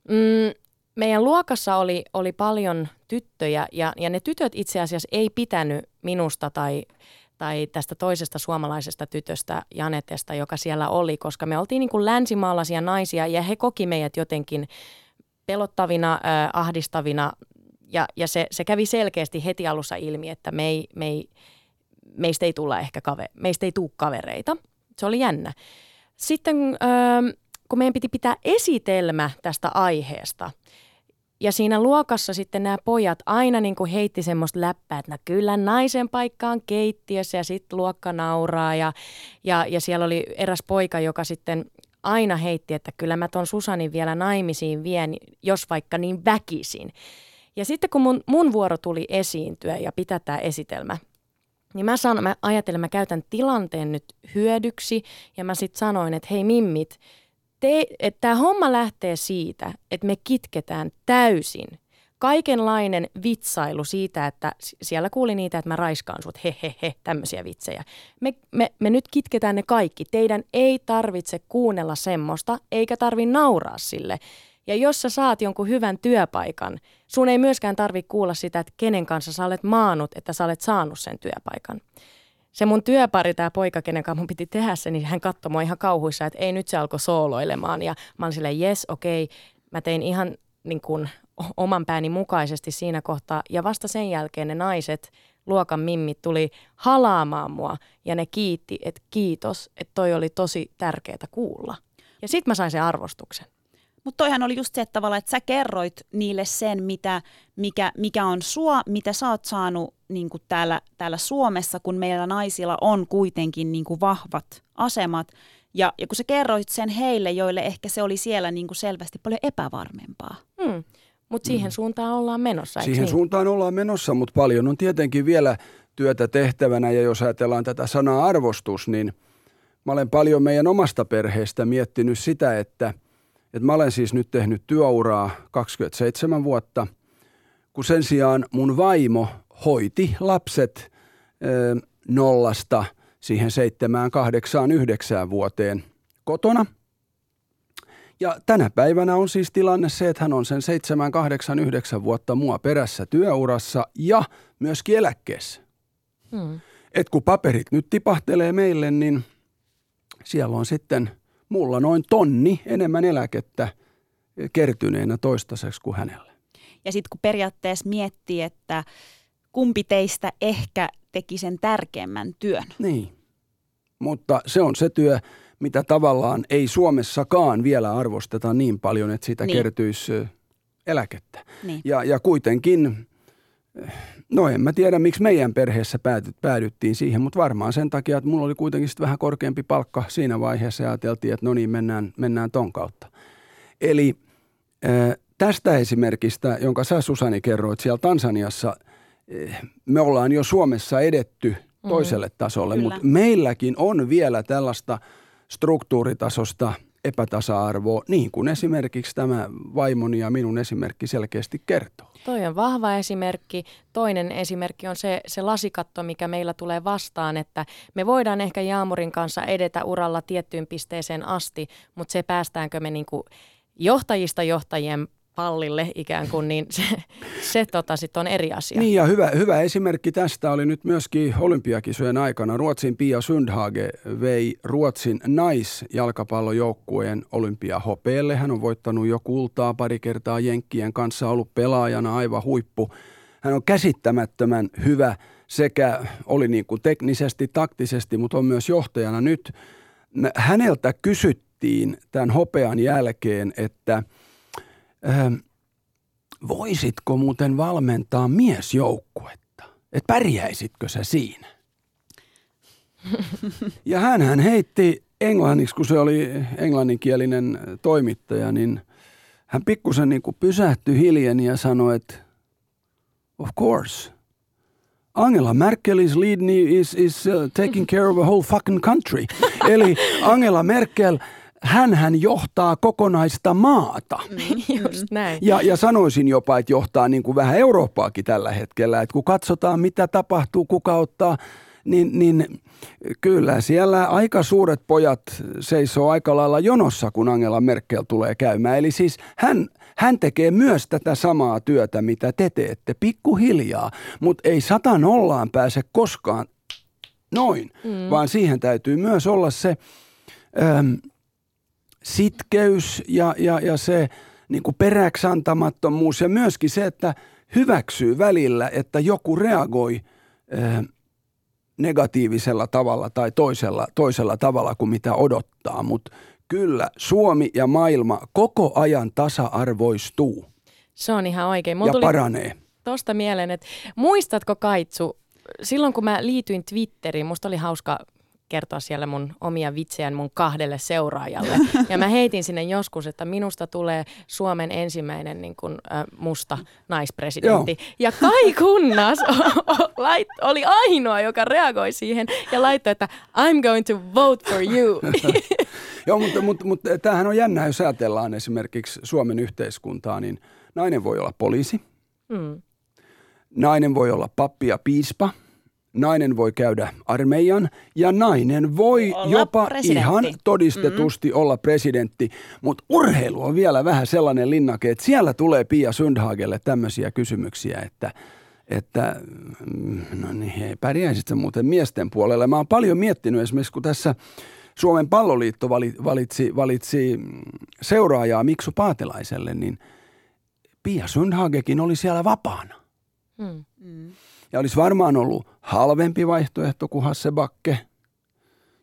Mm, meidän luokassa oli, oli paljon tyttöjä ja, ja ne tytöt itse asiassa ei pitänyt minusta tai, tai tästä toisesta suomalaisesta tytöstä Janetesta, joka siellä oli, koska me oltiin niin kuin länsimaalaisia naisia ja he koki meidät jotenkin pelottavina, äh, ahdistavina ja, ja se, se kävi selkeästi heti alussa ilmi, että me ei, me ei, meistä ei tulla ehkä kave, meistä ei tule kavereita. Se oli jännä. Sitten ähm, kun meidän piti pitää esitelmä tästä aiheesta, ja siinä luokassa sitten nämä pojat aina niin kuin heitti semmoista läppää, että no kyllä naisen paikka on keittiössä ja sitten luokka nauraa. Ja, ja, ja siellä oli eräs poika, joka sitten aina heitti, että kyllä mä ton Susanin vielä naimisiin vien, jos vaikka niin väkisin. Ja sitten kun mun, mun vuoro tuli esiintyä ja pitää tämä esitelmä, niin mä, sanon, mä ajattelin, mä käytän tilanteen nyt hyödyksi ja mä sitten sanoin, että hei mimmit, että tämä homma lähtee siitä, että me kitketään täysin kaikenlainen vitsailu siitä, että siellä kuuli niitä, että mä raiskaan sut, he he he, tämmöisiä vitsejä. Me, me, me nyt kitketään ne kaikki. Teidän ei tarvitse kuunnella semmoista, eikä tarvi nauraa sille. Ja jos sä saat jonkun hyvän työpaikan, sun ei myöskään tarvi kuulla sitä, että kenen kanssa sä olet maanut, että sä olet saanut sen työpaikan. se mun työpari, tämä poika, kenen kanssa mun piti tehdä se, niin hän katsoi mua ihan kauhuissa, että ei nyt se alkoi sooloilemaan. Ja mä olin silleen, yes, okei, okay. mä tein ihan niin kuin, oman pääni mukaisesti siinä kohtaa. Ja vasta sen jälkeen ne naiset, luokan mimmit, tuli halaamaan mua ja ne kiitti, että kiitos, että toi oli tosi tärkeää kuulla. Ja sitten mä sain sen arvostuksen. Mutta toihan oli just se, että tavallaan, että sä kerroit niille sen, mitä, mikä, mikä on sua, mitä sä oot saanut niin kuin täällä, täällä Suomessa, kun meillä naisilla on kuitenkin niin kuin vahvat asemat. Ja, ja kun sä kerroit sen heille, joille ehkä se oli siellä niin kuin selvästi paljon epävarmempaa. Hmm. Mutta siihen mm. suuntaan ollaan menossa, Siihen niin? suuntaan ollaan menossa, mutta paljon on tietenkin vielä työtä tehtävänä. Ja jos ajatellaan tätä sanaa arvostus, niin mä olen paljon meidän omasta perheestä miettinyt sitä, että – että mä olen siis nyt tehnyt työuraa 27 vuotta, kun sen sijaan mun vaimo hoiti lapset ö, nollasta siihen seitsemään, kahdeksaan, yhdeksään vuoteen kotona. Ja tänä päivänä on siis tilanne se, että hän on sen 7, 8, 9 vuotta mua perässä työurassa ja myös eläkkeessä. Hmm. Et kun paperit nyt tipahtelee meille, niin siellä on sitten – mulla noin tonni enemmän eläkettä kertyneenä toistaiseksi kuin hänellä. Ja sitten kun periaatteessa miettii, että kumpi teistä ehkä teki sen tärkeimmän työn. Niin, mutta se on se työ, mitä tavallaan ei Suomessakaan vielä arvosteta niin paljon, että siitä niin. kertyisi eläkettä. Niin. Ja, ja kuitenkin No en mä tiedä, miksi meidän perheessä päädyttiin siihen, mutta varmaan sen takia, että mulla oli kuitenkin vähän korkeampi palkka siinä vaiheessa ja ajateltiin, että no niin, mennään, mennään ton kautta. Eli tästä esimerkistä, jonka sä Susani kerroit siellä Tansaniassa, me ollaan jo Suomessa edetty mm. toiselle tasolle, mm, mutta meilläkin on vielä tällaista struktuuritasosta – epätasa-arvoa, niin kuin esimerkiksi tämä vaimoni ja minun esimerkki selkeästi kertoo. Toi on vahva esimerkki. Toinen esimerkki on se, se lasikatto, mikä meillä tulee vastaan, että me voidaan ehkä Jaamurin kanssa edetä uralla tiettyyn pisteeseen asti, mutta se päästäänkö me niin johtajista johtajien pallille ikään kuin, niin se, se tota sit on eri asia. Niin ja hyvä, hyvä esimerkki tästä oli nyt myöskin olympiakisojen aikana. Ruotsin Pia Sundhage vei Ruotsin naisjalkapallojoukkueen olympiahopeelle. Hän on voittanut jo kultaa pari kertaa Jenkkien kanssa, ollut pelaajana aivan huippu. Hän on käsittämättömän hyvä sekä oli niin kuin teknisesti, taktisesti, mutta on myös johtajana nyt. Häneltä kysyttiin tämän hopean jälkeen, että – Öö, voisitko muuten valmentaa miesjoukkuetta? Että pärjäisitkö sä siinä? Ja hän heitti englanniksi, kun se oli englanninkielinen toimittaja, niin hän pikkusen niin kuin pysähtyi hiljeni ja sanoi, että of course. Angela Merkel is leading, is, is uh, taking care of a whole fucking country. Eli Angela Merkel – hän johtaa kokonaista maata. Mm, just näin. Ja, ja sanoisin jopa, että johtaa niin kuin vähän Eurooppaakin tällä hetkellä. Että kun katsotaan, mitä tapahtuu, kuka ottaa, niin, niin kyllä siellä aika suuret pojat seisoo aika lailla jonossa, kun Angela Merkel tulee käymään. Eli siis hän, hän tekee myös tätä samaa työtä, mitä te teette, pikkuhiljaa, mutta ei sata nollaan pääse koskaan noin, mm. vaan siihen täytyy myös olla se... Äm, sitkeys ja, ja, ja se niin kuin peräksantamattomuus ja myöskin se, että hyväksyy välillä, että joku reagoi ää, negatiivisella tavalla tai toisella, toisella tavalla kuin mitä odottaa. Mutta kyllä Suomi ja maailma koko ajan tasa-arvoistuu. Se on ihan oikein. Mulla ja paranee. Tuosta mieleen, että muistatko Kaitsu, silloin kun mä liityin Twitteriin, musta oli hauska kertoa siellä mun omia vitsejä mun kahdelle seuraajalle. Ja mä heitin sinne joskus, että minusta tulee Suomen ensimmäinen niin kuin, äh, musta naispresidentti. Joo. Ja Kai Kunnas oli ainoa, joka reagoi siihen ja laittoi, että I'm going to vote for you. Joo, mutta, mutta, mutta tämähän on jännä, jos ajatellaan esimerkiksi Suomen yhteiskuntaa, niin nainen voi olla poliisi, mm. nainen voi olla pappi ja piispa – nainen voi käydä armeijan ja nainen voi olla jopa presidentti. ihan todistetusti mm-hmm. olla presidentti. Mutta urheilu on vielä vähän sellainen linnake, että siellä tulee Pia Sundhagelle tämmöisiä kysymyksiä, että, että mm, no niin, hei, pärjäisit sä muuten miesten puolella. Mä oon paljon miettinyt esimerkiksi, kun tässä Suomen palloliitto valitsi, valitsi mm, seuraajaa Miksu Paatelaiselle, niin Pia Sundhagekin oli siellä vapaana. Hmm. Mm. Ja olisi varmaan ollut halvempi vaihtoehto kuin Hasse Bakke,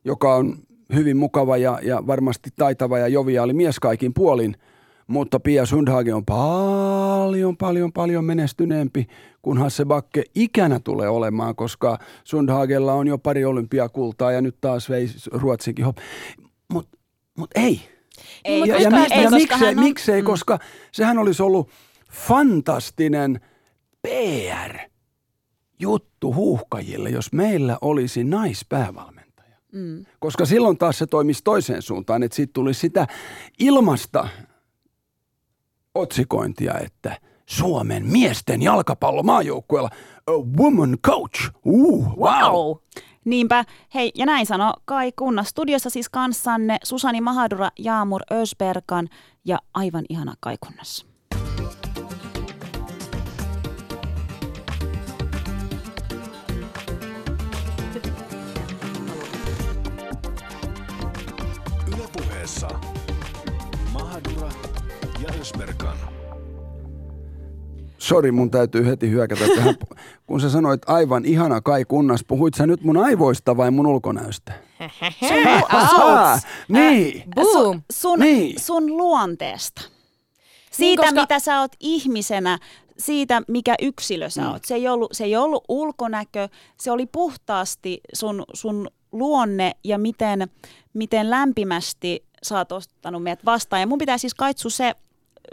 joka on hyvin mukava ja, ja varmasti taitava ja joviaali mies kaikin puolin – mutta Pia Sundhage on paljon, paljon, paljon menestyneempi kuin Hasse Bakke ikänä tulee olemaan, koska Sundhagella on jo pari olympiakultaa ja nyt taas vei Ruotsinkin. Mutta mut ei. Ei, ja, koska, ja, mi, ei, ja koska miksei, on, miksei mm. koska sehän olisi ollut fantastinen PR juttu huuhkajille, jos meillä olisi naispäävalmentaja. Mm. Koska silloin taas se toimisi toiseen suuntaan, että siitä tulisi sitä ilmasta otsikointia, että Suomen miesten jalkapallomaajoukkueella a woman coach. Uh, wow. wow. Niinpä. Hei, ja näin sano Kai Kunnas. Studiossa siis kanssanne Susani Mahadura, Jaamur Ösberkan ja aivan ihana Kai Kunnas. Ylepuheessa Mahadura ja Ösberkan. Sori, mun täytyy heti hyökätä tähän. Kun sä sanoit aivan ihana Kai Kunnas, puhuit sä nyt mun aivoista vai mun ulkonäöstä? Niin. Boom. sun, Niin. sun luonteesta. Siitä, koska- mitä sä oot ihmisenä, siitä, mikä yksilö sä oot. Se ei ollut, se ei ollut ulkonäkö, se oli puhtaasti sun, sun luonne ja miten, miten lämpimästi sä oot ottanut meidät vastaan. Ja mun pitää siis kaitsu se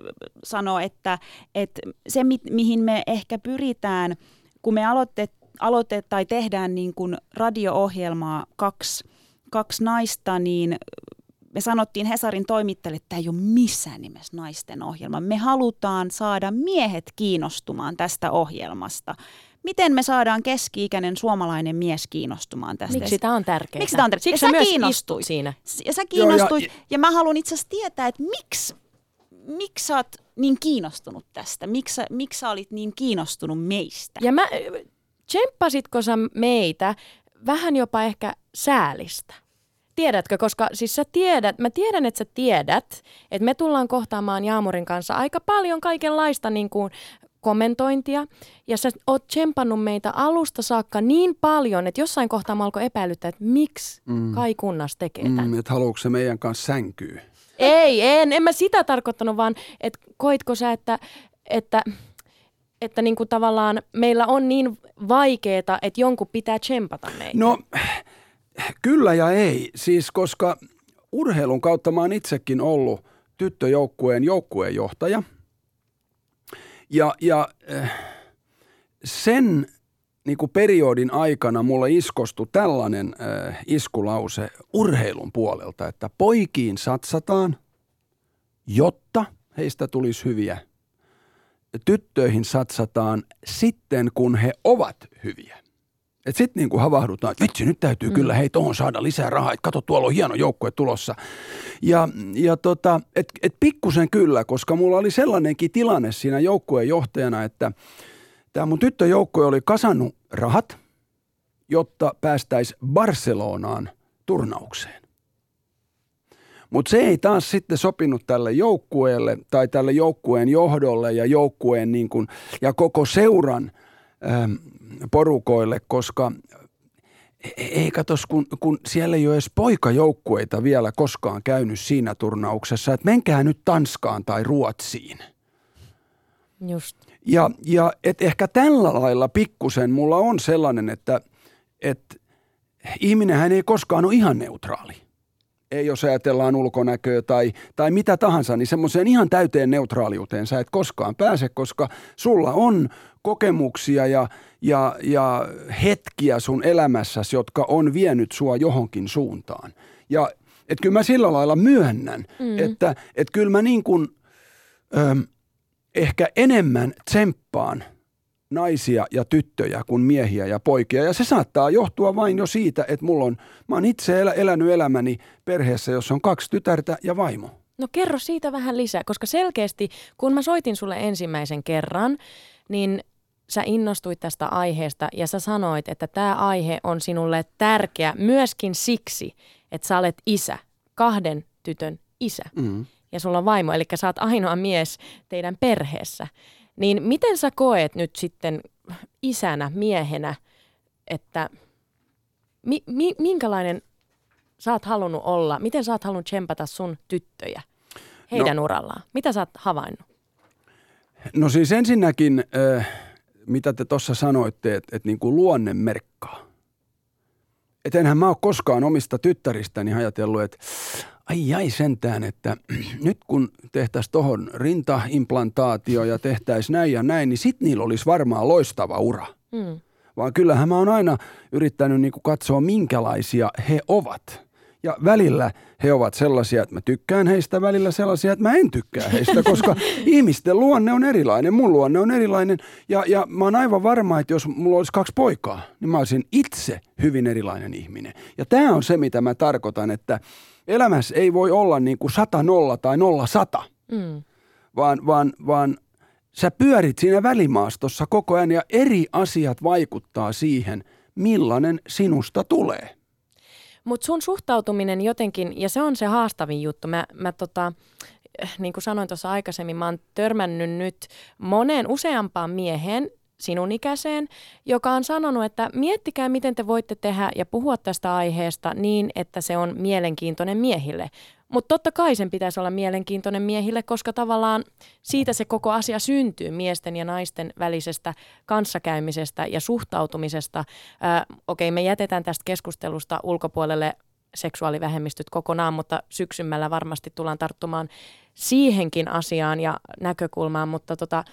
ö, sanoa, että, että se mi, mihin me ehkä pyritään, kun me aloitet, aloitet tai tehdään niin kuin radio-ohjelmaa kaksi, kaksi naista, niin me sanottiin Hesarin toimittajille, että tämä ei ole missään nimessä naisten ohjelma. Me halutaan saada miehet kiinnostumaan tästä ohjelmasta. Miten me saadaan keski-ikäinen suomalainen mies kiinnostumaan tästä? Miksi tämä on tärkeää? Miksi tää on tärkeää? Siksi Ja sä sä myös kiinnostuit. siinä. Ja sä Joo, ja- kiinnostuit, ja, ja mä haluan itse asiassa tietää, että miksi, miksi sä oot niin kiinnostunut tästä? Miksi, sä- miksi sä olit niin kiinnostunut meistä? Ja mä, tsemppasitko sä meitä vähän jopa ehkä säälistä? Tiedätkö, koska siis sä tiedät, mä tiedän, että sä tiedät, että me tullaan kohtaamaan Jaamurin kanssa aika paljon kaikenlaista niin kuin kommentointia. Ja sä oot tsempannut meitä alusta saakka niin paljon, että jossain kohtaa mä alkoi epäilyttää, että miksi mm. Kai Kunnas tekee tämän. Mm, että haluatko se meidän kanssa sänkyy? Ei, en, en mä sitä tarkoittanut, vaan että koitko sä, että, että, että niin kuin tavallaan meillä on niin vaikeeta, että jonkun pitää tsempata meitä. No, kyllä ja ei. Siis koska urheilun kautta mä oon itsekin ollut tyttöjoukkueen joukkueenjohtaja. Ja, ja äh, sen niin kuin periodin aikana mulle iskostui tällainen äh, iskulause urheilun puolelta, että poikiin satsataan, jotta heistä tulisi hyviä. Tyttöihin satsataan sitten, kun he ovat hyviä. Et sitten niinku havahdutaan, että vitsi, nyt täytyy mm. kyllä hei tohon saada lisää rahaa, että kato tuolla on hieno joukkue tulossa. Ja, ja tota, et, et pikkusen kyllä, koska mulla oli sellainenkin tilanne siinä joukkueen johtajana, että tämä mun tyttöjoukkue oli kasannut rahat, jotta päästäisiin Barcelonaan turnaukseen. Mutta se ei taas sitten sopinut tälle joukkueelle tai tälle joukkueen johdolle ja joukkueen niin kun, ja koko seuran porukoille, koska ei katos, kun, kun siellä ei ole edes poikajoukkueita vielä koskaan käynyt siinä turnauksessa, että menkää nyt Tanskaan tai Ruotsiin. Just. Ja, ja et ehkä tällä lailla pikkusen mulla on sellainen, että, että ihminenhän ei koskaan ole ihan neutraali. Ei jos ajatellaan ulkonäköä tai, tai mitä tahansa, niin semmoiseen ihan täyteen neutraaliuteen sä et koskaan pääse, koska sulla on kokemuksia ja, ja, ja hetkiä sun elämässäsi, jotka on vienyt sua johonkin suuntaan. Ja et kyllä mä sillä lailla myönnän, mm. että et kyllä mä niin kuin, öm, ehkä enemmän tsemppaan naisia ja tyttöjä kuin miehiä ja poikia. Ja se saattaa johtua vain jo siitä, että mulla on, mä oon itse elä, elänyt elämäni perheessä, jossa on kaksi tytärtä ja vaimo. No kerro siitä vähän lisää, koska selkeästi kun mä soitin sulle ensimmäisen kerran, niin sä innostuit tästä aiheesta ja sä sanoit, että tämä aihe on sinulle tärkeä myöskin siksi, että sä olet isä, kahden tytön isä. Mm. Ja sulla on vaimo, eli sä oot ainoa mies teidän perheessä. Niin miten sä koet nyt sitten isänä, miehenä, että mi, mi, minkälainen sä oot halunnut olla, miten sä oot halunnut tsempata sun tyttöjä heidän no, urallaan? Mitä sä oot havainnut? No siis ensinnäkin, äh, mitä te tuossa sanoitte, että et niinku luonne merkkaa. Et enhän mä ole koskaan omista tyttäristäni ajatellut, että ai ai sentään, että nyt kun tehtäisiin tuohon rintaimplantaatio ja tehtäisiin näin ja näin, niin sit niillä olisi varmaan loistava ura. Mm. Vaan kyllähän mä oon aina yrittänyt niinku katsoa, minkälaisia he ovat. Ja välillä he ovat sellaisia, että mä tykkään heistä, välillä sellaisia, että mä en tykkää heistä, koska ihmisten luonne on erilainen, mun luonne on erilainen. Ja, ja mä oon aivan varma, että jos mulla olisi kaksi poikaa, niin mä olisin itse hyvin erilainen ihminen. Ja tämä on se, mitä mä tarkoitan, että elämässä ei voi olla niin kuin sata nolla tai nolla sata, Mm. vaan, vaan, vaan sä pyörit siinä välimaastossa koko ajan ja eri asiat vaikuttaa siihen, millainen sinusta tulee. Mutta sun suhtautuminen jotenkin, ja se on se haastavin juttu. Mä, mä tota, niin kuin sanoin tuossa aikaisemmin, mä oon törmännyt nyt moneen useampaan mieheen, sinun ikäiseen, joka on sanonut, että miettikää, miten te voitte tehdä ja puhua tästä aiheesta niin, että se on mielenkiintoinen miehille. Mutta totta kai sen pitäisi olla mielenkiintoinen miehille, koska tavallaan siitä se koko asia syntyy miesten ja naisten välisestä kanssakäymisestä ja suhtautumisesta. Okei, me jätetään tästä keskustelusta ulkopuolelle seksuaalivähemmistöt kokonaan, mutta syksymällä varmasti tullaan tarttumaan siihenkin asiaan ja näkökulmaan, mutta tota,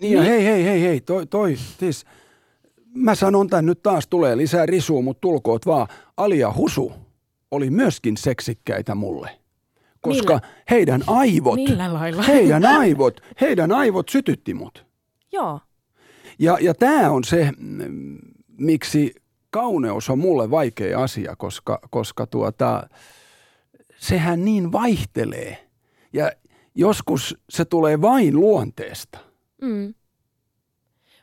Niin ja hei, hei, hei, hei, toi, toi, siis mä sanon tän nyt taas tulee lisää risua, mutta tulkoot vaan. Alia Husu oli myöskin seksikkäitä mulle. Koska Millä? heidän aivot, millä lailla? heidän aivot, heidän aivot sytytti mut. Joo. Ja, ja tämä on se, mm, miksi kauneus on mulle vaikea asia, koska, koska tuota, sehän niin vaihtelee. Ja joskus se tulee vain luonteesta. Mm.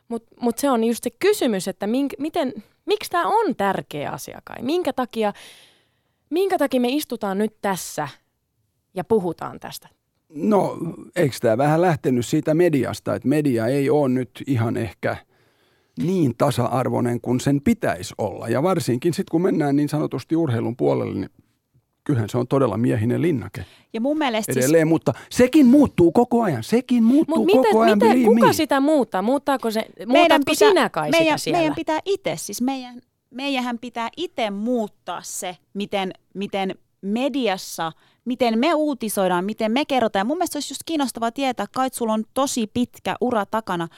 Mutta mut se on just se kysymys, että mink, miten, miksi tämä on tärkeä asia kai? Minkä takia, minkä takia me istutaan nyt tässä ja puhutaan tästä? No, eikö tämä vähän lähtenyt siitä mediasta, että media ei ole nyt ihan ehkä niin tasa-arvoinen kuin sen pitäisi olla. Ja varsinkin sitten, kun mennään niin sanotusti urheilun puolelle, niin kyllähän se on todella miehinen linnake Ja mun mielestä siis, edelleen, mutta sekin muuttuu koko ajan. Sekin muuttuu Mutta miten, koko ajan, miten, kuka me. sitä muuttaa? Muuttaako se, muutatko sinä kai meidän, sitä siellä? meidän pitää itse, siis meidän, meidän pitää itse muuttaa se, miten, miten mediassa, miten me uutisoidaan, miten me kerrotaan. Ja mun mielestä olisi just kiinnostavaa tietää, kai sulla on tosi pitkä ura takana.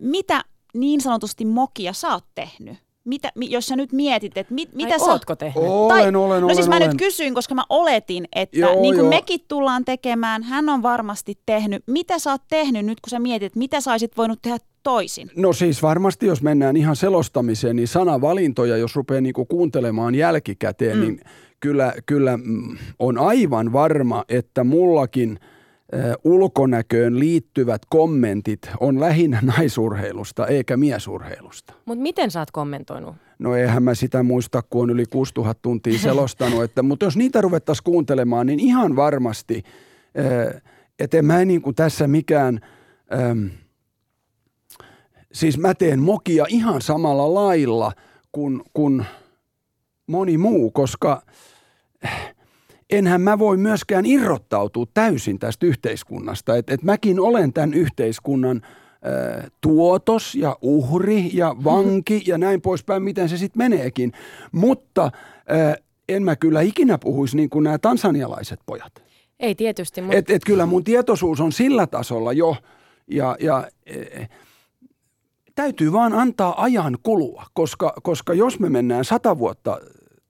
Mitä niin sanotusti mokia sä oot tehnyt? Mitä, mi- jos sä nyt mietit, että mit, mitä Ai, sä ootko tehnyt? Olen, olen, No olen, siis mä olen. nyt kysyin, koska mä oletin, että Joo, niin kuin joo. mekin tullaan tekemään, hän on varmasti tehnyt. Mitä sä oot tehnyt nyt, kun sä mietit, että mitä sä olisit voinut tehdä toisin? No siis varmasti, jos mennään ihan selostamiseen, niin sanavalintoja, jos rupeaa niinku kuuntelemaan jälkikäteen, mm. niin kyllä, kyllä mm, on aivan varma, että mullakin ulkonäköön liittyvät kommentit on lähinnä naisurheilusta eikä miesurheilusta. Mutta miten sä oot kommentoinut? No eihän mä sitä muista, kun on yli 6000 tuntia selostanut, että, mutta jos niitä ruvettaisiin kuuntelemaan, niin ihan varmasti, että en mä niin kuin tässä mikään, ähm, siis mä teen mokia ihan samalla lailla kuin, kuin moni muu, koska enhän mä voi myöskään irrottautua täysin tästä yhteiskunnasta. Et, et mäkin olen tämän yhteiskunnan äh, tuotos ja uhri ja vanki ja näin poispäin, miten se sitten meneekin. Mutta äh, en mä kyllä ikinä puhuisi niin kuin nämä tansanialaiset pojat. Ei tietysti, mutta Et, et kyllä mun tietoisuus on sillä tasolla jo ja, ja eh, täytyy vaan antaa ajan kulua, koska, koska jos me mennään sata vuotta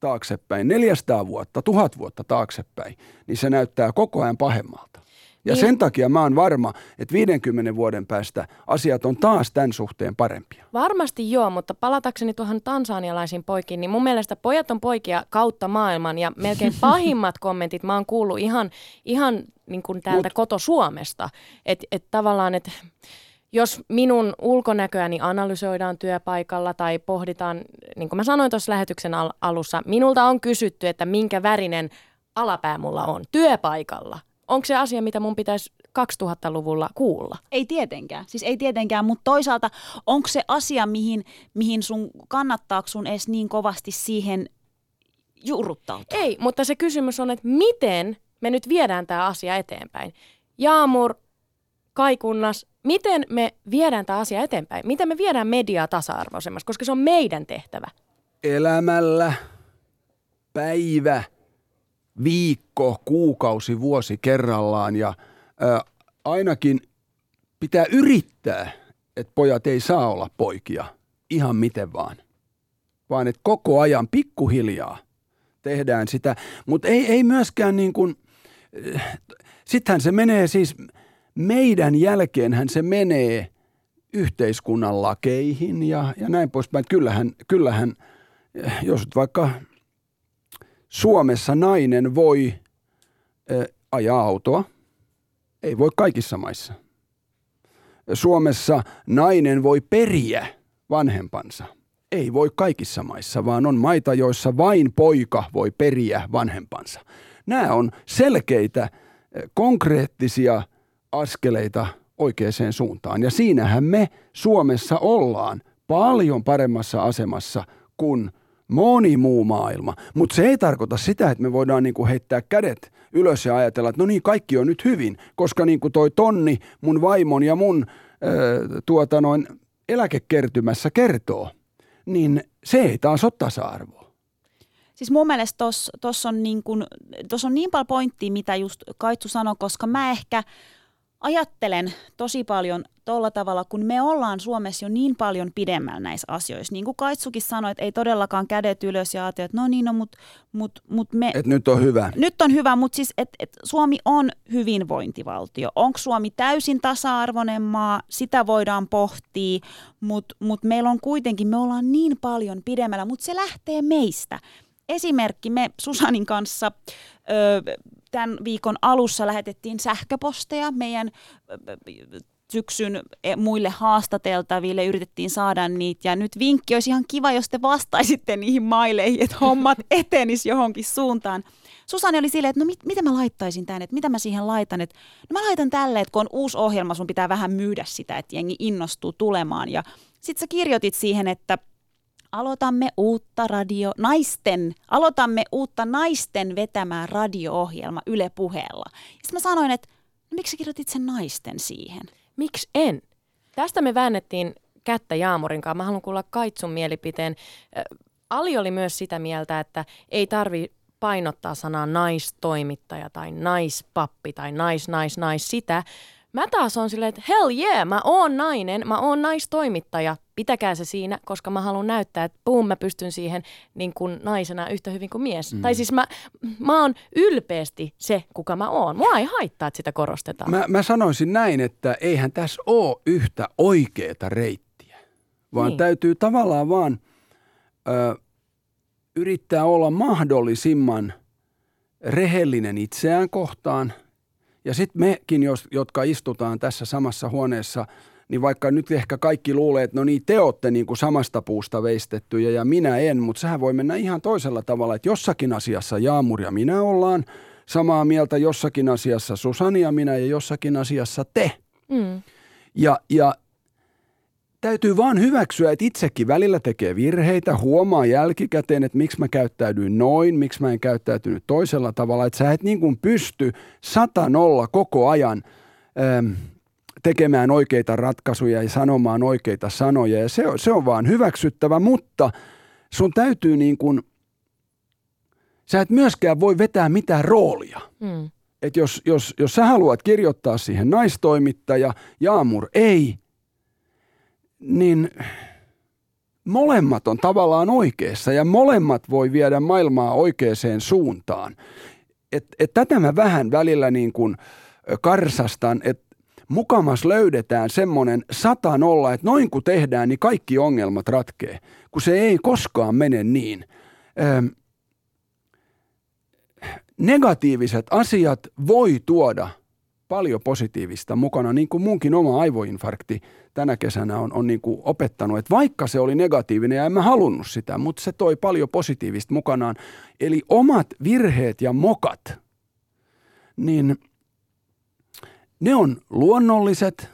taaksepäin, 400 vuotta, tuhat vuotta taaksepäin, niin se näyttää koko ajan pahemmalta. Ja Niin. sen takia mä oon varma, että 50 vuoden päästä asiat on taas tämän suhteen parempia. Varmasti joo, mutta palatakseni tuohon tansanialaisiin poikiin, niin mun mielestä pojat on poikia kautta maailman ja melkein pahimmat kommentit mä oon kuullut ihan, ihan niin kuin täältä Mut- koto Suomesta. Että et tavallaan, että jos minun ulkonäköäni analysoidaan työpaikalla tai pohditaan, niin kuin mä sanoin tuossa lähetyksen al- alussa, minulta on kysytty, että minkä värinen alapää mulla on työpaikalla. Onko se asia, mitä mun pitäisi 2000-luvulla kuulla? Ei tietenkään, siis ei tietenkään, mutta toisaalta onko se asia, mihin, mihin sun kannattaako sun edes niin kovasti siihen juurruttautua? Ei, mutta se kysymys on, että miten me nyt viedään tämä asia eteenpäin. Jaamur, Kaikunnas, miten me viedään tämä asia eteenpäin? Miten me viedään mediaa tasa-arvoisemmaksi, koska se on meidän tehtävä. Elämällä päivä, viikko, kuukausi, vuosi kerrallaan ja ää, ainakin pitää yrittää, että pojat ei saa olla poikia ihan miten vaan, vaan että koko ajan pikkuhiljaa tehdään sitä, mutta ei, ei myöskään niin kuin, sittenhän se menee siis, meidän jälkeenhän se menee yhteiskunnan lakeihin ja, ja näin poispäin. Kyllähän, kyllähän, jos vaikka Suomessa nainen voi ä, ajaa autoa, ei voi kaikissa maissa. Suomessa nainen voi periä vanhempansa. Ei voi kaikissa maissa, vaan on maita, joissa vain poika voi periä vanhempansa. Nämä on selkeitä, konkreettisia askeleita oikeaan suuntaan. Ja siinähän me Suomessa ollaan paljon paremmassa asemassa kuin moni muu maailma. Mutta se ei tarkoita sitä, että me voidaan niinku heittää kädet ylös ja ajatella, että no niin, kaikki on nyt hyvin, koska niin kuin toi tonni mun vaimon ja mun ö, tuota noin eläkekertymässä kertoo, niin se ei taas ole tasa-arvoa. Siis mun mielestä tuossa on, niin on niin paljon pointtia, mitä just Kaitsu sanoi, koska mä ehkä ajattelen tosi paljon tuolla tavalla, kun me ollaan Suomessa jo niin paljon pidemmällä näissä asioissa. Niin kuin Kaitsukin sanoi, että ei todellakaan kädet ylös ja ajatella, että no niin, no, mutta mut, mut me... Et nyt on hyvä. Nyt on hyvä, mutta siis, että et Suomi on hyvinvointivaltio. Onko Suomi täysin tasa-arvoinen maa? Sitä voidaan pohtia, mutta mut meillä on kuitenkin, me ollaan niin paljon pidemmällä, mutta se lähtee meistä. Esimerkki, me Susanin kanssa... Öö, tämän viikon alussa lähetettiin sähköposteja meidän syksyn e, muille haastateltaville, yritettiin saada niitä. Ja nyt vinkki olisi ihan kiva, jos te vastaisitte niihin maileihin, että hommat etenis johonkin suuntaan. Susani oli silleen, että no mit, mitä mä laittaisin tänne, että mitä mä siihen laitan. Että, no mä laitan tälle, että kun on uusi ohjelma, sun pitää vähän myydä sitä, että jengi innostuu tulemaan. Ja sit sä kirjoitit siihen, että aloitamme uutta radio, naisten, aloitamme uutta naisten vetämää radio-ohjelma Yle Puheella. Sitten mä sanoin, että no miksi kirjoitit sen naisten siihen? Miksi en? Tästä me väännettiin kättä Jaamurin kanssa. Mä haluan kuulla Kaitsun mielipiteen. Ali oli myös sitä mieltä, että ei tarvi painottaa sanaa naistoimittaja tai naispappi tai nais, nais, nais sitä, Mä taas on silleen, että hell yeah, mä oon nainen, mä oon naistoimittaja, pitäkää se siinä, koska mä haluan näyttää, että puhun mä pystyn siihen niin kuin naisena yhtä hyvin kuin mies. Mm. Tai siis mä, mä oon ylpeästi se, kuka mä oon. Mua ei haittaa, että sitä korostetaan. Mä, mä sanoisin näin, että eihän tässä ole yhtä oikeeta reittiä, vaan niin. täytyy tavallaan vaan ö, yrittää olla mahdollisimman rehellinen itseään kohtaan – ja sitten mekin, jos, jotka istutaan tässä samassa huoneessa, niin vaikka nyt ehkä kaikki luulee, että no niin, te olette niin kuin samasta puusta veistettyjä ja minä en, mutta sehän voi mennä ihan toisella tavalla, että jossakin asiassa Jaamur ja minä ollaan samaa mieltä, jossakin asiassa Susani ja minä ja jossakin asiassa te. Mm. Ja, ja täytyy vaan hyväksyä, että itsekin välillä tekee virheitä, huomaa jälkikäteen, että miksi mä käyttäydyin noin, miksi mä en käyttäytynyt toisella tavalla, että sä et niin kuin pysty sata nolla koko ajan ähm, tekemään oikeita ratkaisuja ja sanomaan oikeita sanoja ja se, se on vaan hyväksyttävä, mutta sun täytyy niin kuin, sä et myöskään voi vetää mitään roolia. Mm. Et jos, jos, jos sä haluat kirjoittaa siihen naistoimittaja, Jaamur ei – niin molemmat on tavallaan oikeassa ja molemmat voi viedä maailmaa oikeaan suuntaan. Et, et tätä mä vähän välillä niin kuin karsastan, että mukamas löydetään semmoinen sata nolla, että noin kun tehdään, niin kaikki ongelmat ratkee, kun se ei koskaan mene niin. Öm, negatiiviset asiat voi tuoda paljon positiivista mukana, niin kuin munkin oma aivoinfarkti tänä kesänä on, on niin kuin opettanut, että vaikka se oli negatiivinen ja en mä halunnut sitä, mutta se toi paljon positiivista mukanaan. Eli omat virheet ja mokat, niin ne on luonnolliset,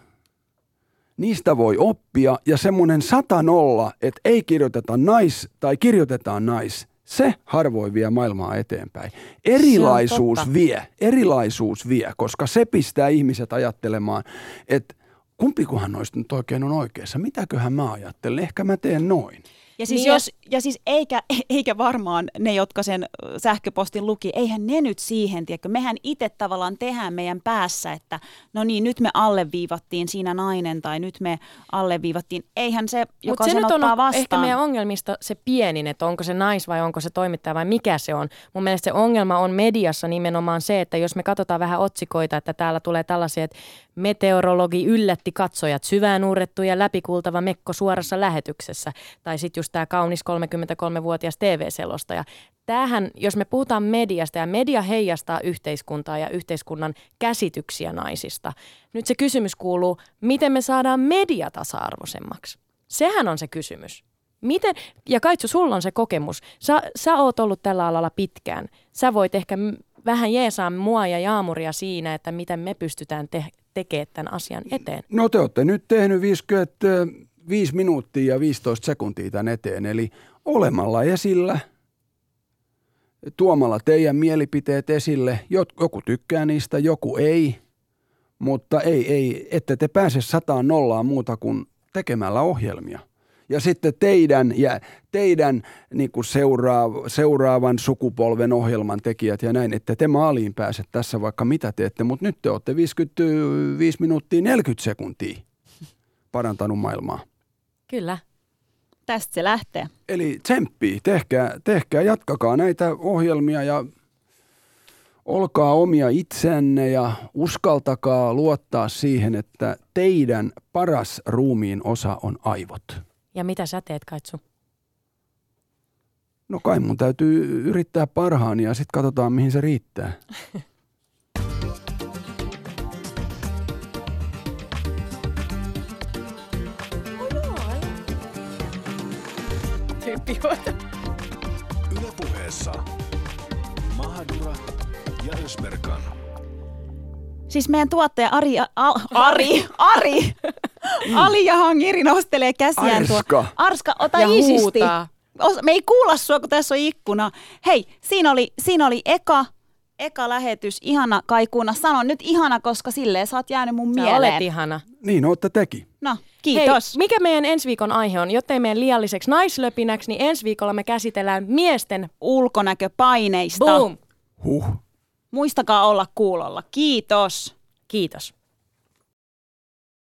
niistä voi oppia ja semmoinen sata nolla, että ei kirjoiteta nais tai kirjoitetaan nais, se harvoin vie maailmaa eteenpäin. Erilaisuus vie, erilaisuus vie, koska se pistää ihmiset ajattelemaan, että kumpikohan noista nyt oikein on oikeassa. Mitäköhän mä ajattelen? Ehkä mä teen noin. Ja siis, niin jos, ja siis eikä, eikä varmaan ne, jotka sen sähköpostin luki, eihän ne nyt siihen, tiedätkö, mehän itse tavallaan tehdään meidän päässä, että no niin, nyt me alleviivattiin siinä nainen tai nyt me alleviivattiin. Eihän se, joka se sen nyt on vastaan. ehkä meidän ongelmista se pienin, että onko se nais vai onko se toimittaja vai mikä se on. Mun mielestä se ongelma on mediassa nimenomaan se, että jos me katsotaan vähän otsikoita, että täällä tulee tällaisia, että meteorologi yllätti katsojat, syvään uurrettu ja läpikultava mekko suorassa lähetyksessä. Tai sitten just tämä kaunis 33-vuotias TV-selostaja. Tämähän, jos me puhutaan mediasta ja media heijastaa yhteiskuntaa ja yhteiskunnan käsityksiä naisista. Nyt se kysymys kuuluu, miten me saadaan media tasa-arvoisemmaksi? Sehän on se kysymys. Miten, ja Kaitsu, sulla on se kokemus. Sä, sä oot ollut tällä alalla pitkään. Sä voit ehkä vähän jeesaa mua ja Jaamuria siinä, että miten me pystytään te- tekemään tämän asian eteen. No te olette nyt tehnyt 55 minuuttia ja 15 sekuntia tämän eteen, eli olemalla esillä, tuomalla teidän mielipiteet esille, joku tykkää niistä, joku ei, mutta ei, ei, ette te pääse sataan nollaan muuta kuin tekemällä ohjelmia. Ja sitten teidän, ja teidän niin kuin seuraava, seuraavan sukupolven ohjelman tekijät ja näin, että te maaliin pääset tässä vaikka mitä teette, mutta nyt te olette 55 minuuttia 40 sekuntia parantanut maailmaa. Kyllä. Tästä se lähtee. Eli tsemppii, tehkää, tehkää, jatkakaa näitä ohjelmia ja olkaa omia itsenne ja uskaltakaa luottaa siihen, että teidän paras ruumiin osa on aivot. Ja mitä sä teet, Kaitsu? No kai mun täytyy yrittää parhaani ja sitten katsotaan mihin se riittää. Yle puheessa Mahadura ja Ösberkan. Siis meidän tuottaja Ari, a, Ari, Ari, Ali ja Hangiri nostelee käsiään tuo. Arska. Arska, ota Ja iisisti. huutaa. Me ei kuulla sua, kun tässä on ikkuna. Hei, siinä oli, siinä oli eka, eka lähetys. Ihana Kaikuuna. Sano nyt ihana, koska silleen sä oot jäänyt mun Sä mieleen. olet ihana. Niin ootte teki. No, kiitos. Hei, mikä meidän ensi viikon aihe on? Jottei meidän liialliseksi naislöpinäksi, niin ensi viikolla me käsitellään miesten Ulkonäköpaineista. boom. Huh. Muistakaa olla kuulolla. Kiitos. Kiitos.